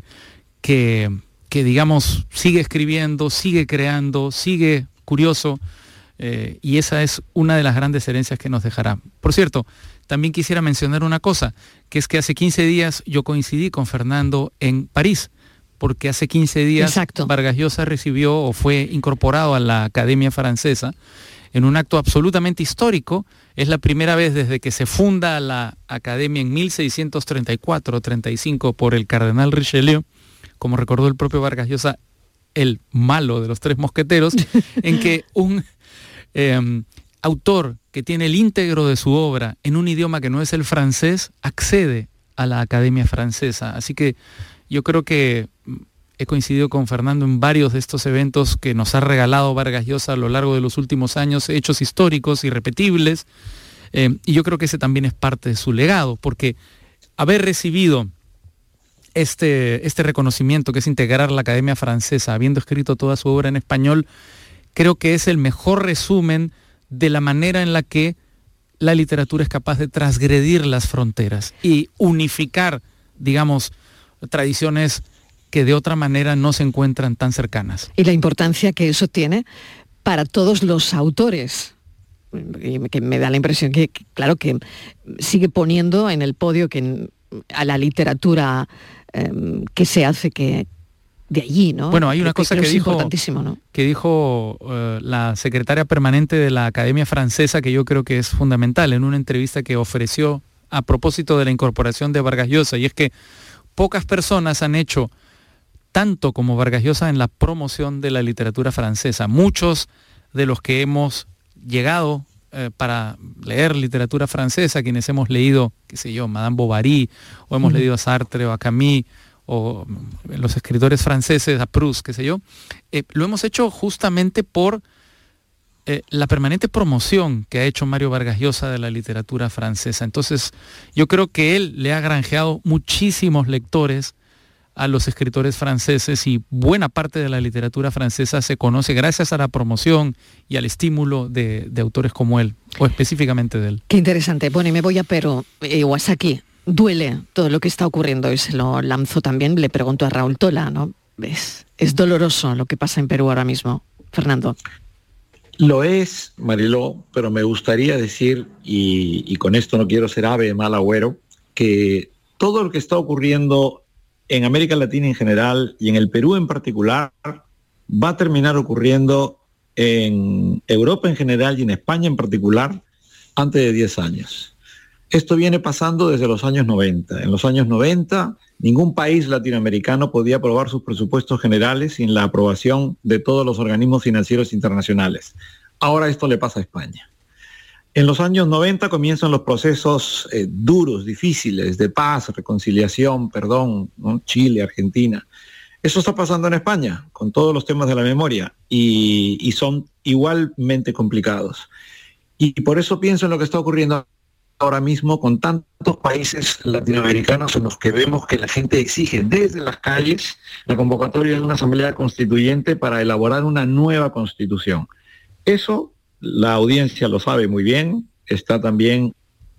que, digamos, sigue escribiendo, sigue creando, sigue curioso, eh, y esa es una de las grandes herencias que nos dejará. Por cierto, también quisiera mencionar una cosa, que es que hace 15 días yo coincidí con Fernando en París, porque hace 15 días Vargas Llosa recibió o fue incorporado a la Academia Francesa en un acto absolutamente histórico. Es la primera vez desde que se funda la Academia en 1634-35 por el cardenal Richelieu como recordó el propio Vargas Llosa, el malo de los tres mosqueteros, en que un em, autor que tiene el íntegro de su obra en un idioma que no es el francés accede a la Academia Francesa. Así que yo creo que mm, he coincidido con Fernando en varios de estos eventos que nos ha regalado Vargas Llosa a lo largo de los últimos años, hechos históricos, irrepetibles, em, y yo creo que ese también es parte de su legado, porque haber recibido este, este reconocimiento que es integrar la Academia Francesa, habiendo escrito toda su obra en español, creo que es el mejor resumen de la manera en la que la literatura es capaz de transgredir las fronteras y unificar, digamos, tradiciones que de otra manera no se encuentran tan cercanas. Y la importancia que eso tiene para todos los autores, que me da la impresión que, claro, que sigue poniendo en el podio que a la literatura que se hace que de allí, ¿no? Bueno, hay una cosa que, dijo, que dijo eh, la secretaria permanente de la Academia Francesa que yo creo que es fundamental en una entrevista que ofreció a propósito de la incorporación de Vargas Llosa, y es que pocas personas han hecho tanto como Vargas Llosa en la promoción de la literatura francesa. Muchos de los que hemos llegado eh, para leer literatura francesa, quienes hemos leído, qué sé yo, Madame Bovary, o hemos leído a Sartre o a Camus, o mm, los escritores franceses, a Proust, qué sé yo, eh, lo hemos hecho justamente por eh, la permanente promoción que ha hecho Mario Vargas Llosa de la literatura francesa. Entonces, yo creo que él le ha granjeado muchísimos lectores a los escritores franceses y buena parte de la literatura francesa se conoce gracias a la promoción y al estímulo de, autores como él, o específicamente de él. Qué interesante. Bueno, y me voy a Perú, eh, Duele todo lo que está ocurriendo y se lo lanzo también, le pregunto a Raúl Tola, ¿no? Es, es doloroso lo que pasa en Perú ahora mismo. Fernando. Lo es, Mariló, pero me gustaría decir, y, y con esto no quiero ser ave mal agüero, que todo lo que está ocurriendo en América Latina en general y en el Perú en particular va a terminar ocurriendo en Europa en general y en España en particular antes de 10 años. Esto viene pasando desde los años 90. En los años 90 ningún país latinoamericano podía aprobar sus presupuestos generales sin la aprobación de todos los organismos financieros internacionales. Ahora esto le pasa a España. En los años 90 comienzan los procesos eh, duros, difíciles, de paz, reconciliación, perdón, Chile, Argentina. Eso está pasando en España, con todos los temas de la memoria, y, son igualmente complicados. Y por eso pienso en lo que está ocurriendo ahora mismo con tantos países latinoamericanos en los que vemos que la gente exige desde las calles la convocatoria de una asamblea constituyente para elaborar una nueva constitución. Eso la audiencia lo sabe muy bien, está también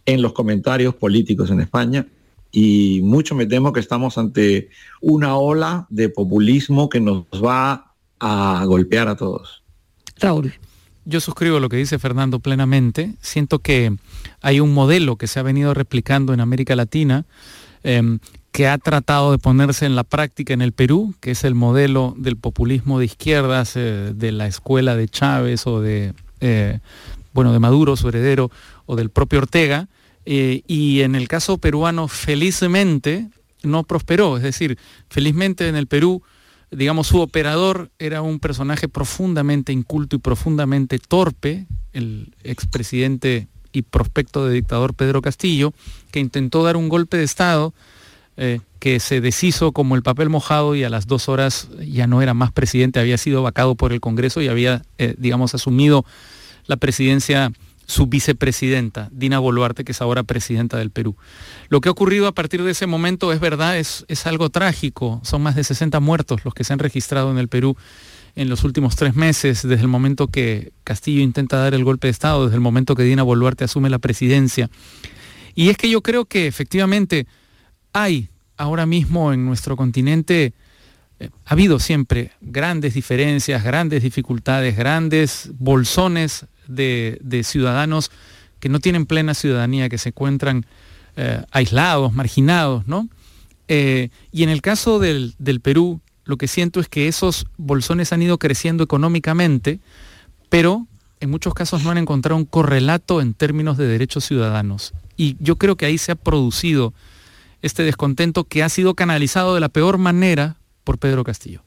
en los comentarios políticos en España y mucho me temo que estamos ante una ola de populismo que nos va a golpear a todos. Raúl. Yo suscribo lo que dice Fernando plenamente. Siento que hay un modelo que se ha venido replicando en América Latina em, que ha tratado de ponerse en la práctica en el Perú, que es el modelo del populismo de izquierdas, eh, de la escuela de Chávez o de eh, bueno, de Maduro, su heredero, o del propio Ortega, eh, y en el caso peruano, felizmente, no prosperó, es decir, felizmente en el Perú, digamos, su operador era un personaje profundamente inculto y profundamente torpe, el expresidente y prospecto de dictador Pedro Castillo, que intentó dar un golpe de Estado eh, que se deshizo como el papel mojado y a las dos horas ya no era más presidente, había sido vacado por el Congreso y había, eh, digamos, asumido la presidencia su vicepresidenta, Dina Boluarte, que es ahora presidenta del Perú. Lo que ha ocurrido a partir de ese momento es verdad, es, es algo trágico. Son más de 60 muertos los que se han registrado en el Perú en los últimos tres meses, desde el momento que Castillo intenta dar el golpe de Estado, desde el momento que Dina Boluarte asume la presidencia. Y es que yo creo que efectivamente hay ahora mismo en nuestro continente, eh, ha habido siempre grandes diferencias, grandes dificultades, grandes bolsones de, ciudadanos que no tienen plena ciudadanía, que se encuentran eh, aislados, marginados, ¿no? Eh, y en el caso del, del Perú, lo que siento es que esos bolsones han ido creciendo económicamente, pero en muchos casos no han encontrado un correlato en términos de derechos ciudadanos. Y yo creo que ahí se ha producido este descontento que ha sido canalizado de la peor manera por Pedro Castillo.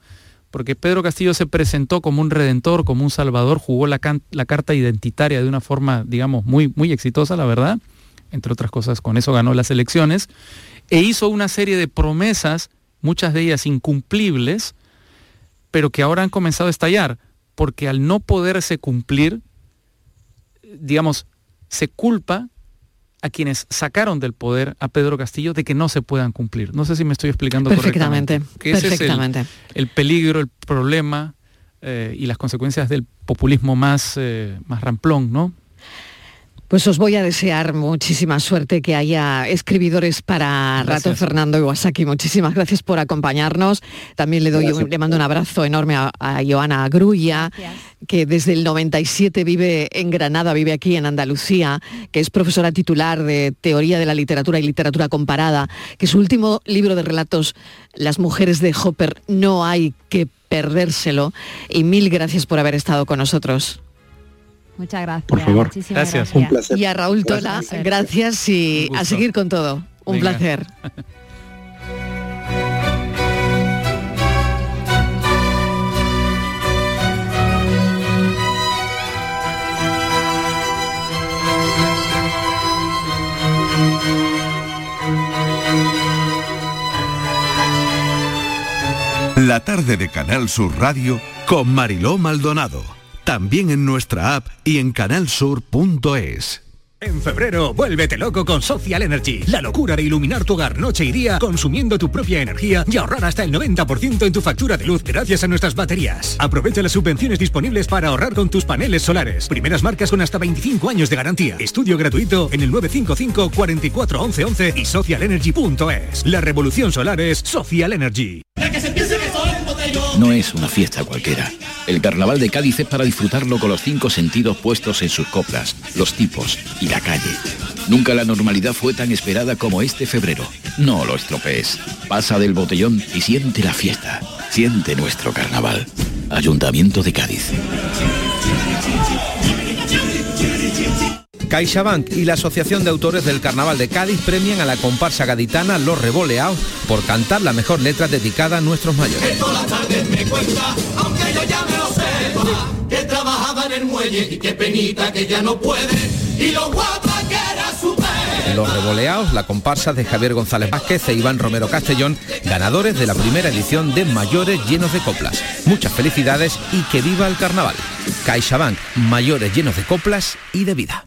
Porque Pedro Castillo se presentó como un redentor, como un salvador, jugó la, carta identitaria de una forma, digamos, muy, muy exitosa, la verdad. Entre otras cosas, con eso ganó las elecciones. E hizo una serie de promesas, muchas de ellas incumplibles, pero que ahora han comenzado a estallar. Porque al no poderse cumplir, digamos, se culpa a quienes sacaron del poder a Pedro Castillo de que no se puedan cumplir. No sé si me estoy explicando perfectamente. perfectamente. el, peligro, el problema eh, y las consecuencias del populismo más, eh, más ramplón, ¿no? Pues os voy a desear muchísima suerte, que haya escribidores para Rato Fernando Iwasaki. Muchísimas gracias por acompañarnos. También le doy le mando un abrazo enorme a, Joana Grulla, que desde el 97 vive en Granada, vive aquí en Andalucía, que es profesora titular de Teoría de la Literatura y Literatura Comparada, que su último libro de relatos, Las mujeres de Hopper, no hay que perdérselo. Y mil gracias por haber estado con nosotros. Muchas gracias. Por favor. gracias. Un placer. Y a Raúl Tola, gracias, y a seguir con todo. Un placer. La tarde de Canal Sur Radio con Mariló Maldonado también en nuestra app y en canalsur.es. En febrero, vuélvete loco con Social Energy. La locura de iluminar tu hogar noche y día consumiendo tu propia energía y ahorrar hasta el 90% en tu factura de luz gracias a nuestras baterías. Aprovecha las subvenciones disponibles para ahorrar con tus paneles solares. Primeras marcas con hasta 25 años de garantía. Estudio gratuito en el 955 44 11 y socialenergy.es. La revolución solar es Social Energy. No es una fiesta cualquiera. El carnaval de Cádiz es para disfrutarlo con los cinco sentidos puestos en sus coplas, los tipos y la calle. Nunca la normalidad fue tan esperada como este febrero. No lo estropees. Pasa del botellón y siente la fiesta. Siente nuestro carnaval. Ayuntamiento de Cádiz. CaixaBank y la Asociación de Autores del Carnaval de Cádiz premian a la comparsa gaditana Los Revoleados por cantar la mejor letra dedicada a nuestros mayores. Los Revoleados, la comparsa de Javier González Vázquez e Iván Romero Castellón, ganadores de la primera edición de Mayores llenos de coplas. Muchas felicidades y que viva el carnaval. CaixaBank, mayores llenos de coplas y de vida.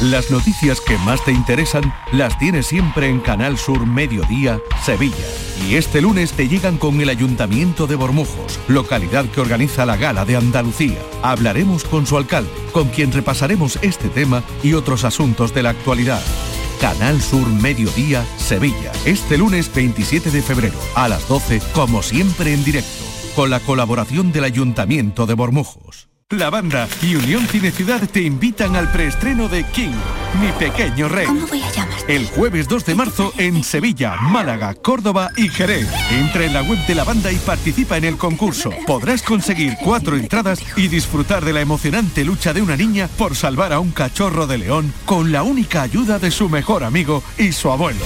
Las noticias que más te interesan las tienes siempre en Canal Sur Mediodía, Sevilla. Y este lunes te llegan con el Ayuntamiento de Bormujos, localidad que organiza la Gala de Andalucía. Hablaremos con su alcalde, con quien repasaremos este tema y otros asuntos de la actualidad. Canal Sur Mediodía, Sevilla. Este lunes 27 de febrero, a las 12, como siempre en directo, con la colaboración del Ayuntamiento de Bormujos. La banda y Unión Cine Ciudad te invitan al preestreno de King mi pequeño rey. ¿Cómo voy a llamar? El jueves 2 de marzo en Sevilla, Málaga, Córdoba y Jerez. Entra en la web de la banda y participa en el concurso. Podrás conseguir cuatro entradas y disfrutar de la emocionante lucha de una niña por salvar a un cachorro de león con la única ayuda de su mejor amigo y su abuelo.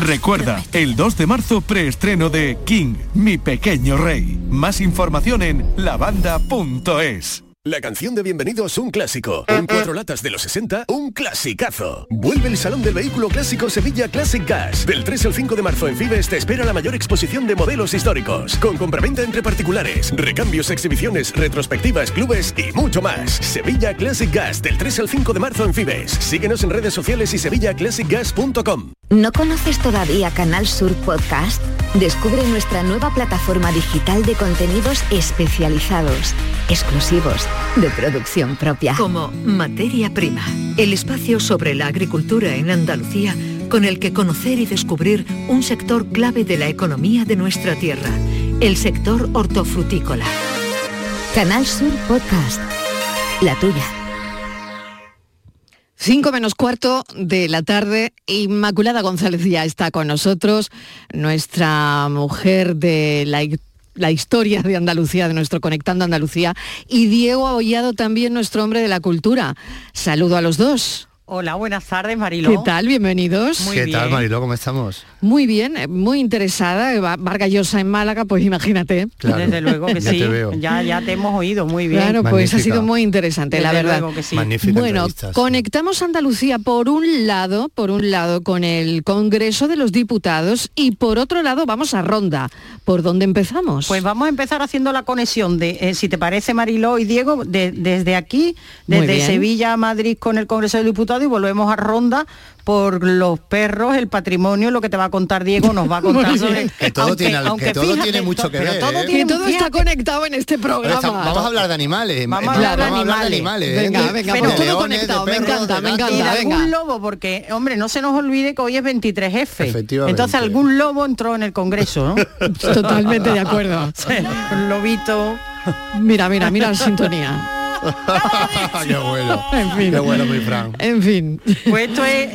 Recuerda, el 2 de marzo preestreno de King, mi pequeño rey. Más información en lavanda.es. La canción de Bienvenidos un clásico. En cuatro latas de los 60, un clasicazo. Vuelve el Salón del Vehículo Clásico Sevilla Classic Gas. Del 3 al 5 de marzo en Fibes te espera la mayor exposición de modelos históricos. Con compraventa entre particulares, recambios, exhibiciones, retrospectivas, clubes y mucho más. Sevilla Classic Gas. Del 3 al 5 de marzo en Fibes. Síguenos en redes sociales y sevillaclassicgas.com. ¿No conoces todavía Canal Sur Podcast? Descubre nuestra nueva plataforma digital de contenidos especializados, exclusivos, de producción propia. Como Materia Prima, el espacio sobre la agricultura en Andalucía con el que conocer y descubrir un sector clave de la economía de nuestra tierra, el sector hortofrutícola. Canal Sur Podcast. La tuya. 5 menos cuarto de la tarde, Inmaculada González ya está con nosotros, nuestra mujer de la, la, historia de Andalucía, de nuestro Conectando Andalucía, y Diego Abollado también, nuestro hombre de la cultura. Saludo a los dos. Hola, buenas tardes, Mariló. ¿Qué tal? Bienvenidos. Muy ¿Qué bien. tal, Mariló? ¿Cómo estamos? Muy bien, eh, muy interesada. eh, Va- Vargas Llosa en Málaga, pues imagínate. Claro, Desde luego que ya sí. te veo. Ya, ya te hemos oído muy bien. Claro, pues ha sido muy interesante, la verdad. luego que sí. Magnífica Bueno, conectamos Andalucía por un lado, por un lado con el Congreso de los Diputados y por otro lado vamos a Ronda. ¿Por dónde empezamos? Pues vamos a empezar haciendo la conexión de, eh, si te parece, Mariló y Diego, de- desde aquí, desde. Sevilla a Madrid con el Congreso de Diputados y volvemos a Ronda por los perros, el patrimonio, lo que te va a contar Diego, nos va a contar sobre... Que todo tiene al- que todo tiene mucho que pero ver, todo ¿eh? tiene- que todo está conectado en este Pero programa. está- vamos a hablar de animales. Vamos a hablar de vamos a hablar de animales. animales. ¿eh? Venga, venga, de pues todo leones, conectado, me encanta, me gatos. y de encanta, algún venga. lobo, porque, hombre, no se nos olvide que hoy es 23F. Efectivamente. Entonces algún lobo entró en el Congreso, ¿no? Totalmente de acuerdo. Un lobito. Mira, mira, mira la sintonía. Qué bueno. En fin. Qué bueno, mi Fran. En fin. Pues esto es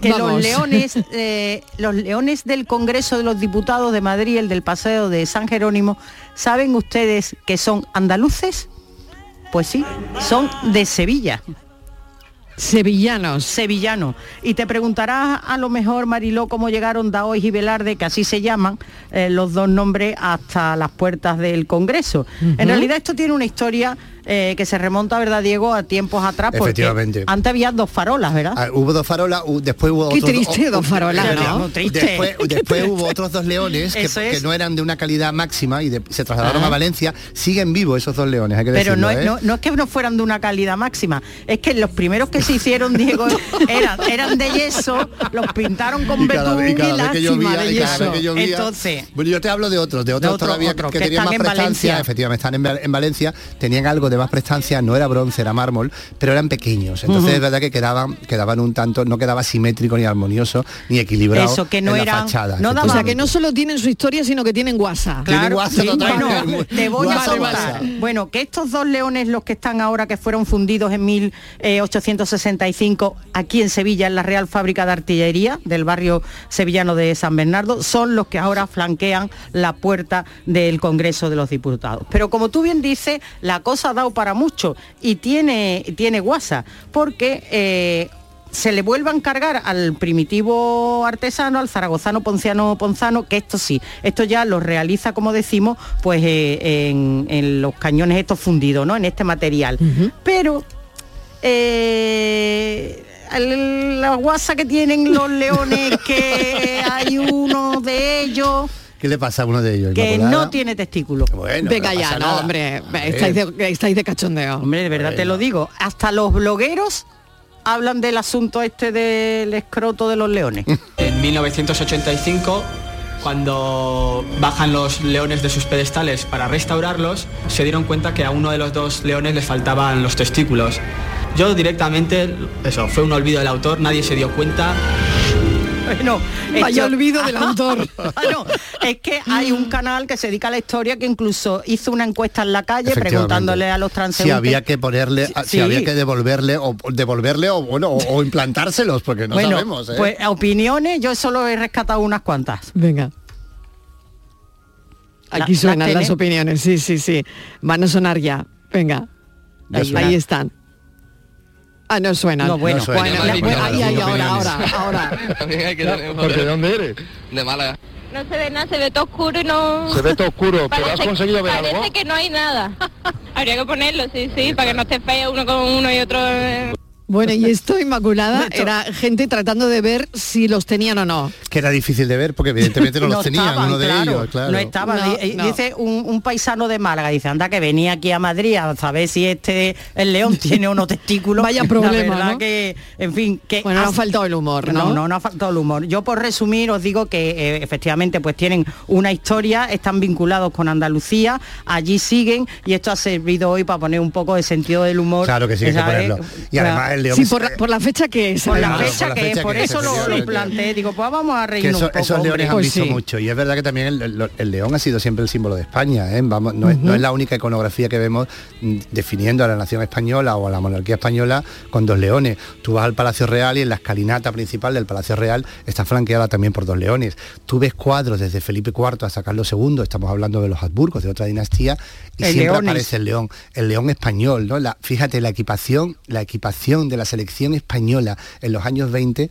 que Vamos. los leones, eh, los leones del Congreso de los Diputados de Madrid, el del Paseo de San Jerónimo, ¿saben ustedes que son andaluces? Pues sí, son de Sevilla. Sevillanos. Sevillano. Y te preguntarás a lo mejor, Mariló, cómo llegaron Daois y Velarde, que así se llaman eh, los dos nombres, hasta las puertas del Congreso. En realidad esto tiene una historia eh, que se remonta, ¿verdad, Diego?, a tiempos atrás. Porque Efectivamente. antes había dos farolas, ¿verdad? Ah, hubo dos farolas, después hubo Qué otros triste, dos. Después, después hubo otros dos leones que, Eso es. que no eran de una calidad máxima y de- se trasladaron Ah. a Valencia. Siguen vivos esos dos leones, hay que Pero decirlo, no, es- ¿eh? no, no es que no fueran de una calidad máxima, es que los primeros que se hicieron, Diego, eran, eran de yeso, los pintaron con Y cada, vez- y betún llovía, y cada yeso. vez que llovía- Entonces, bueno, yo te hablo de otros, de otros otros, todavía otros, que, que tenían más prestancia, efectivamente, están en Valencia, tenían algo de más prestancia, no era bronce, era mármol, pero eran pequeños. Entonces Ujú. es verdad que quedaban, quedaban un tanto, no quedaba simétrico ni armonioso, ni equilibrado Eso, que no en la eran- fachada. no O daban- sea, que no solo tienen su historia, sino que tienen WhatsApp. Tienen Claro, sí, totalmente. bueno, te voy a contar. Bueno, que estos dos leones, los que están ahora, que fueron fundidos en 1865 aquí en Sevilla, en la Real Fábrica de Artillería del barrio sevillano de San Bernardo, son los que ahora flanquean la puerta del Congreso de los Diputados. Pero como tú bien dices, la cosa ha para mucho y tiene, tiene guasa, porque... eh, se le vuelva a encargar al primitivo artesano, al zaragozano ponciano ponzano, que esto sí, esto ya lo realiza, como decimos, pues eh, en, en los cañones estos fundidos, ¿no? En este material. Pero eh, el- la guasa que tienen los leones, que hay uno de ellos ¿Qué le pasa a uno de ellos? que Inmaculada? no tiene testículo. Bueno, Venga no ya, no, nada. hombre. Estáis de, estáis de cachondeo. Hombre, de verdad te lo digo. Hasta los blogueros hablan del asunto este del escroto de los leones. En 1985, cuando bajan los leones de sus pedestales para restaurarlos, se dieron cuenta que a uno de los dos leones le faltaban los testículos. Yo directamente, eso, fue un olvido del autor, nadie se dio cuenta bueno, Vaya olvido del autor. Claro, es que hay un canal que se dedica a la historia que incluso hizo una encuesta en la calle preguntándole a los Si transeúntes había que ponerle, Sí, si había que devolverle o devolverle o bueno o, o implantárselos porque no bueno, sabemos. ¿eh? pues opiniones, yo solo he rescatado unas cuantas. Venga. Aquí suenan las opiniones, sí, sí, sí. Van a sonar ya. Venga. Ahí están. Ah, no suenan. No, bueno. No suenan. Bueno, Vale, bueno, bueno, ahí, ahí, las ahora, ahora, ahora. También hay que tener- Porque ¿de dónde eres? De Málaga. No se ve nada, se ve todo oscuro y no... Se ve todo oscuro, pero has conseguido ver Parece algo. que no hay nada. Habría que ponerlo, sí, sí, para que no esté feo uno con uno y otro... eh. Bueno, y esto, Inmaculada, era gente tratando de ver si los tenían o no. que era difícil de ver porque evidentemente no, los tenían estaban, uno de claro, ellos, claro. No estaba. No, Di- no. Dice un, un paisano de Málaga, dice, anda que venía aquí a Madrid a saber si este el león tiene unos testículos. Vaya La problema, verdad ¿no? que, en fin, que Bueno, no ha faltado el humor, ¿no? No, no, no ha faltado el humor. Yo por resumir os digo que eh, efectivamente pues tienen una historia, están vinculados con Andalucía, allí siguen y esto ha servido hoy para poner un poco de sentido del humor. Claro que sí, que ponerlo. Y además el león Sí, por la, por la fecha que es. Por la fecha por que fecha es, por que es, eso lo, planteé. Digo, pues vamos a reírnos eso- un poco. esos leones hombre. han Pues visto sí. mucho y es verdad que también el, el- el león ha sido siempre el símbolo de España ¿eh? Vamos, no, es, no es la única iconografía que vemos mm, definiendo a la nación española o a la monarquía española con dos leones tú vas al Palacio Real y en la escalinata principal del Palacio Real está flanqueada también por dos leones tú ves cuadros desde Felipe IV hasta Carlos II estamos hablando de los Habsburgos de otra dinastía y El siempre leones. aparece el león el león español no la, fíjate la equipación la equipación de la selección española en los años 20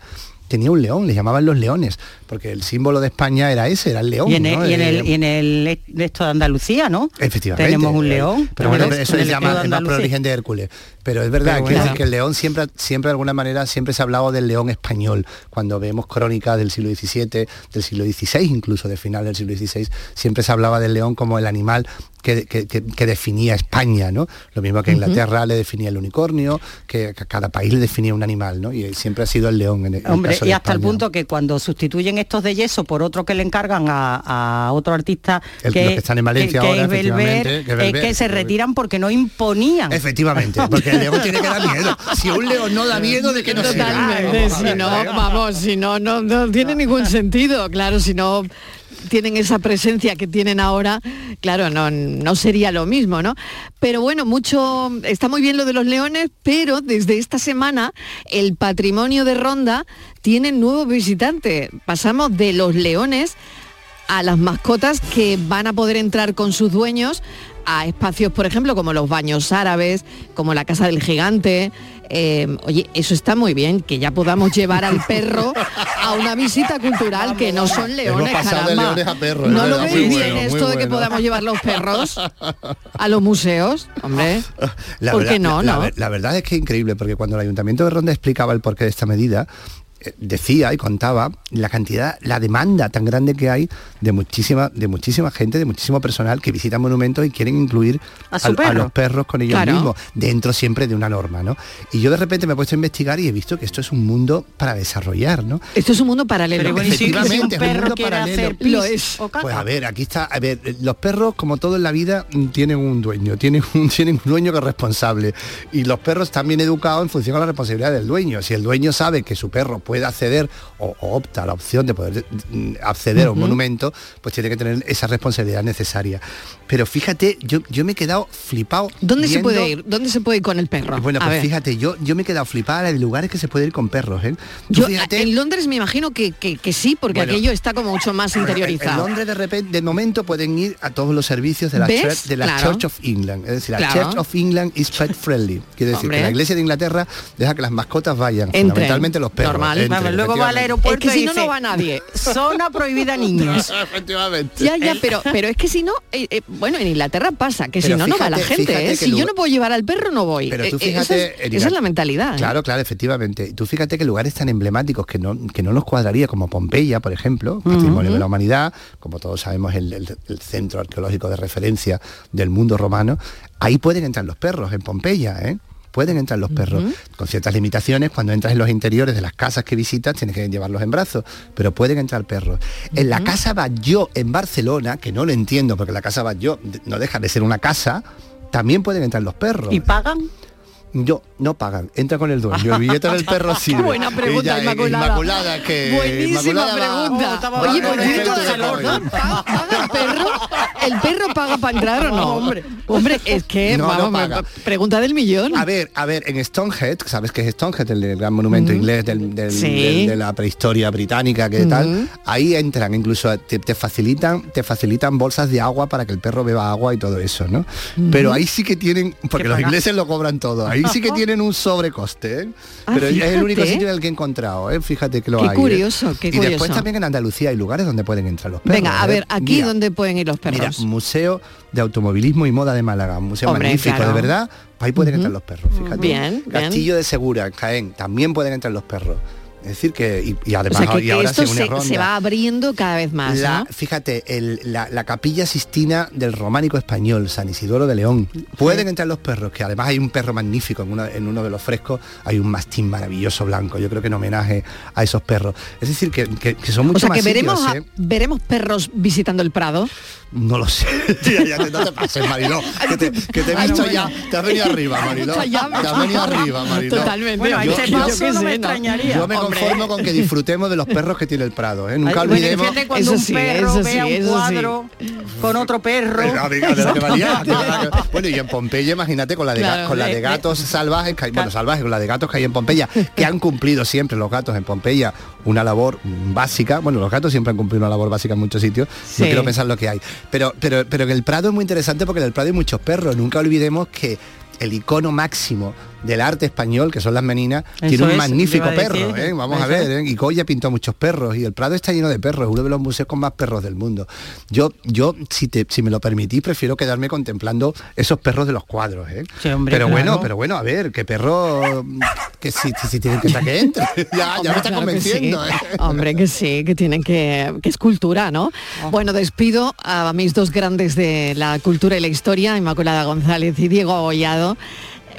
tenía un león, le llamaban los leones, porque el símbolo de España era ese, era el león. Y en, el, ¿no? y en el, Eh, y en el esto de Andalucía, ¿no? Efectivamente. Tenemos un león. Pero bueno, eso se el llama más por el origen de Hércules. Pero es verdad Pero que, bueno. que el león siempre, siempre de alguna manera, siempre se ha hablado del león español. Cuando vemos crónicas del siglo XVII, del siglo XVI, incluso de final del siglo XVI, siempre se hablaba del león como el animal que, que- que- que definía España, ¿no? Lo mismo que. Inglaterra le definía el unicornio, que, que cada país le definía un animal, ¿no? Y siempre ha sido el león en el, Hombre, caso y hasta el punto que cuando sustituyen estos de yeso por otro que le encargan a, a otro artista El- que, los que están en Valencia que- que ahora, es Belver, efectivamente, que es es Belver. que se retiran porque no imponían. Efectivamente, porque el león tiene que dar miedo. Si un león no da miedo, ¿de que no sirve? Si no, ¿eh? vamos, si no, no, no tiene ningún sentido, claro, si no tienen esa presencia que tienen ahora, claro, no, no sería lo mismo, ¿no? Pero bueno, mucho, está muy bien lo de los leones, pero desde esta semana el patrimonio de Ronda tiene nuevo visitante. Pasamos de los leones a las mascotas que van a poder entrar con sus dueños a espacios, por ejemplo, como los baños árabes, como la casa del gigante. Eh, oye, eso está muy bien, que ya podamos llevar al perro a una visita cultural que no son leones, caramba. leones a perros, ¿No es lo veis bien bueno, esto de que podamos llevar los perros a los museos? Hombre, La ¿por verdad, qué no? La, no? la- la verdad es que es increíble, porque cuando el Ayuntamiento de Ronda explicaba el porqué de esta medida, eh, decía y contaba la cantidad, la demanda tan grande que hay de muchísima, de muchísima gente, de muchísimo personal que visitan monumentos y quieren incluir A perro. los perros con ellos Claro. mismos, dentro siempre de una norma, ¿no? Y yo de repente me he puesto a investigar y he visto que esto es un mundo para desarrollar, ¿no? Esto es un mundo paralelo. Pero y si- un Efectivamente, es un mundo paralelo. hacer pis Lo es. o? Pues a ver, aquí está, a ver, los perros, como todo en la vida, mm, tienen un dueño, tienen un, tienen un dueño que es responsable. Y los perros también educados en función a la responsabilidad del dueño. Si el dueño sabe que su perro puede acceder o, o opta a la opción de poder mm, acceder a un monumento, pues tiene que tener esa responsabilidad necesaria. Pero fíjate, yo, yo me he quedado flipado. ¿Dónde se puede ir? ¿Dónde se puede ir con el perro? Bueno, A pues ver. fíjate, yo, yo me he quedado flipada de lugares que se puede ir con perros, ¿eh? Yo, fíjate- en Londres me imagino que, que- que sí, porque Bueno. aquello está como mucho más interiorizado. En Londres de repente, de momento pueden ir a todos los servicios de la. Church, de la Claro. Church of England. Es decir, la. Church of England is pet friendly. Quiere decir Hombre. que la Iglesia de Inglaterra deja que las mascotas vayan, Entren. fundamentalmente los perros. Normal. Vamos, luego va al aeropuerto Es que si no, no va nadie. Zona prohibida niños. efectivamente. Ya, ya, pero, pero es que si no, eh, eh, bueno, en Inglaterra pasa, que Pero si no, no va la gente. ¿eh? Si yo no puedo llevar al perro, no voy. Pero tú esa fíjate... es- esa, es la mentalidad. ¿eh? Claro, claro, efectivamente. Y tú fíjate que lugares tan emblemáticos que no, que no nos cuadraría, como Pompeya, por ejemplo, patrimonio Ujú. de la humanidad, como todos sabemos, el, el- el centro arqueológico de referencia del mundo romano, ahí pueden entrar los perros, en Pompeya, ¿eh? Pueden entrar los perros con ciertas limitaciones. Cuando entras en los interiores de las casas que visitas, tienes que llevarlos en brazos, pero pueden entrar perros. En la casa Batlló en Barcelona, que no lo entiendo porque la casa Batlló no deja de ser una casa, también pueden entrar los perros. ¿Y pagan? Yo, no pagan, entra con el dueño. El billete del perro sí. buena pregunta, Ella, Inmaculada. Inmaculada, que Buenísima Inmaculada pregunta. va Oye, pollo. ¿Pa- ¿Paga el perro? ¿El perro paga para entrar o no? Hombre, hombre es que, No, no paga. pregunta del millón. A ver, a ver, en Stonehead, ¿sabes qué es Stonehead? El, el gran monumento Mm. inglés del, del- Sí. del- de la prehistoria británica, que Mm. tal. Ahí entran, incluso te, te facilitan, te facilitan bolsas de agua para que el perro beba agua y todo eso, ¿no? Mm. Pero ahí sí que tienen, porque ¿Qué los paga? ingleses lo cobran todo, ahí sí que tienen un sobrecoste, ¿eh? Ah, Pero es el único sitio en el que he encontrado, ¿eh? Fíjate que lo Qué hay. ¿eh? curioso, qué y después también en Andalucía hay lugares donde pueden entrar los perros. Venga, a ¿eh? ver, aquí Mira, dónde pueden ir los Mira, perros. Museo de Automovilismo y Moda de Málaga, un museo Hombre, magnífico, claro. de verdad. Ahí pueden entrar los perros, fíjate. Bien, bien. Castillo de Segura, en Jaén, también pueden entrar los perros. Es decir que, y, y o además sea, que, y que ahora esto se va abriendo cada vez más, La- ¿no? Fíjate, el- la, la capilla sistina del románico español, San Isidoro de León. Pueden entrar los perros, que además hay un perro magnífico en, uno- en uno de los frescos, hay un mastín maravilloso blanco, yo creo que en homenaje a esos perros. Es decir, que, que- que son O muchos sea, que más veremos, sitios, a- ¿eh? veremos perros visitando el Prado. No lo sé. Ya te- no te pases, Mariló. Que te, que te he Bueno, visto bueno. ya. Te has venido arriba, Mariló. Te has venido arriba, Mariló. Totalmente. Bueno, a Yo- yo- paso yo no qué me sé, ¿no? extrañaría. Yo me Hombre. conformo con que disfrutemos de los perros que tiene el Prado, ¿eh? Nunca Ay, olvidemos. fíjate cuando Eso un sí, perro eso vea sí, un eso sí. cuadro con otro perro. Bueno, y en Pompeya, imagínate, con la de, Claro, con la de gatos salvajes, que hay, bueno, salvajes, con la de gatos que hay en Pompeya, que han cumplido siempre los gatos en Pompeya una labor básica. Bueno, los gatos siempre han cumplido una labor básica en muchos sitios. Sí. No quiero pensar lo que hay. Pero, pero, pero que el Prado es muy interesante porque en el Prado hay muchos perros. Nunca olvidemos que el icono máximo del arte español, que son las meninas, Eso tiene un es, magnífico perro, ¿eh? vamos a ver. ¿eh? y Goya pintó muchos perros y el Prado está lleno de perros, es uno de los museos con más perros del mundo. Yo, yo si, te, si me lo permitís, prefiero quedarme contemplando esos perros de los cuadros. ¿eh? Sí, hombre, pero claro. bueno, pero bueno, a ver, qué perro que si, si, si tienen que estar que entre. ya, ya Hombre, me está claro que sí. convenciendo. ¿eh? Hombre, que sí, que tienen que... que es cultura, ¿no? Oh. Bueno, despido a mis dos grandes de la cultura y la historia, Inmaculada González y Diego Abollado.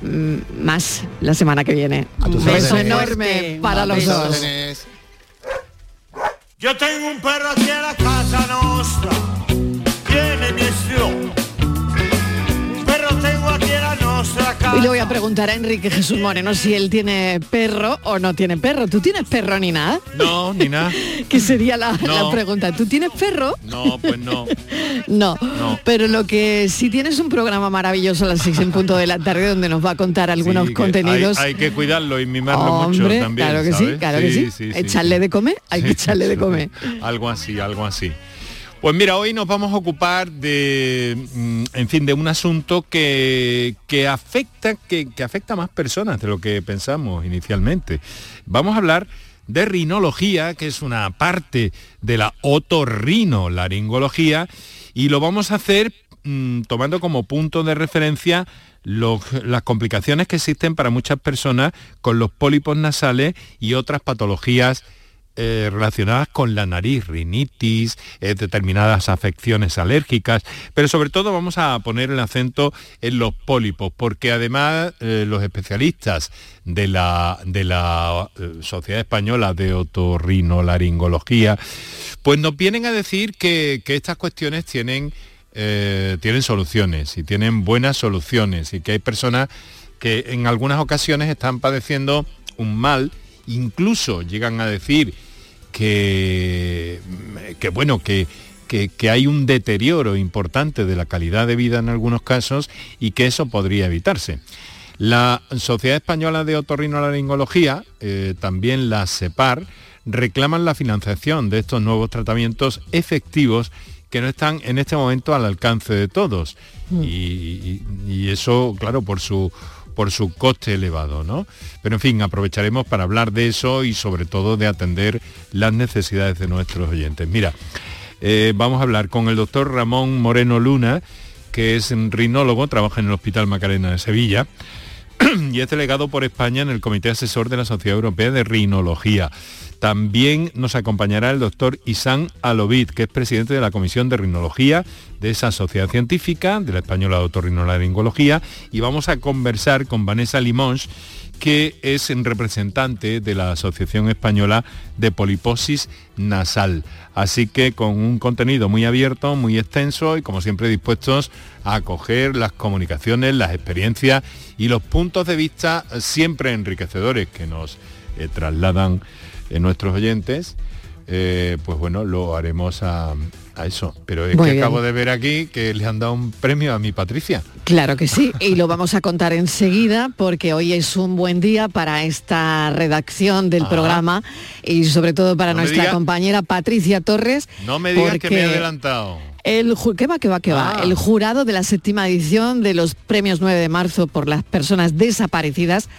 Mm, Más la semana que viene. Un beso enorme para A los dos. Yo tengo un perro aquí a la casa nostra, tiene mi Y le voy a preguntar a Enrique Jesús Moreno si él tiene perro o no tiene perro. ¿Tú tienes perro ni nada? No, ni nada. Que sería la, No. la pregunta. ¿Tú tienes perro? No, pues no. No. No. Pero lo que sí tienes un programa maravilloso a las seis en punto de la tarde donde nos va a contar algunos Sí, contenidos. Hay, hay que cuidarlo y mimarlo Hombre, mucho también. claro que sí, claro que sí. sí, Echarle de comer, hay que echarle de comer. Algo así, algo así. Pues mira, hoy nos vamos a ocupar de, mm, en fin, de un asunto que, que afecta, que, que afecta a más personas de lo que pensamos inicialmente. Vamos a hablar de rinología, que es una parte de la otorrinolaringología, y lo vamos a hacer mm, tomando como punto de referencia las complicaciones que existen para muchas personas con los pólipos nasales y otras patologías eh, relacionadas con la nariz, rinitis, eh, determinadas afecciones alérgicas, pero sobre todo vamos a poner el acento en los pólipos, porque además eh, los especialistas de la, de la Sociedad Española de Otorrinolaringología, pues nos vienen a decir que, que estas cuestiones tienen, tienen soluciones y tienen buenas soluciones y que hay personas que en algunas ocasiones están padeciendo un mal, incluso llegan a decir que, que bueno, que, que, que hay un deterioro importante de la calidad de vida en algunos casos y que eso podría evitarse. La Sociedad Española de Otorrinolaringología, eh, también la SEPAR, reclaman la financiación de estos nuevos tratamientos efectivos que no están en este momento al alcance de todos. Y, y- y eso, claro, por su por su coste elevado, ¿no? Pero en fin, aprovecharemos para hablar de eso y sobre todo de atender las necesidades de nuestros oyentes. Mira, eh, vamos a hablar con el doctor Ramón Moreno Luna, que es rinólogo, trabaja en el Hospital Macarena de Sevilla y es delegado por España en el Comité Asesor de la Sociedad Europea de Rinología. También nos acompañará el doctor Isan Alovit, que es presidente de la Comisión de Rinología de esa sociedad científica, de la Española de Otorrinolaringología, y vamos a conversar con Vanessa Limons, que es en representante de la Asociación Española de Poliposis Nasal. Así que con un contenido muy abierto, muy extenso y como siempre dispuestos a acoger las comunicaciones, las experiencias y los puntos de vista siempre enriquecedores que nos eh, trasladan en nuestros oyentes, eh, pues bueno, lo haremos a, eso. Pero es que acabo de ver aquí que le han dado un premio a mi Patricia. Claro que sí, y lo vamos a contar enseguida porque hoy es un buen día para esta redacción del programa y sobre todo para nuestra compañera Patricia Torres. No me digas que me he adelantado. El, ¿Qué va, qué va, qué va? Ah. El jurado de la séptima edición de los premios 9 de marzo por las personas desaparecidas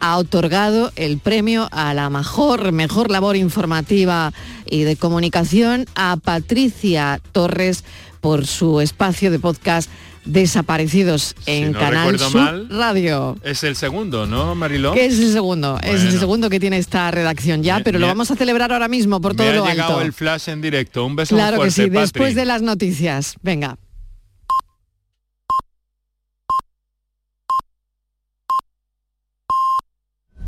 ha otorgado el premio a la mejor, mejor labor informativa y de comunicación a Patricia Torres por su espacio de podcast desaparecidos en Canal Sur Radio. Es el segundo, ¿no, Mariló? Que es el segundo, es el segundo que tiene esta redacción ya, pero lo vamos a celebrar ahora mismo por todo me ha llegado el flash en directo. Un beso Claro que sí, después de las noticias. Venga.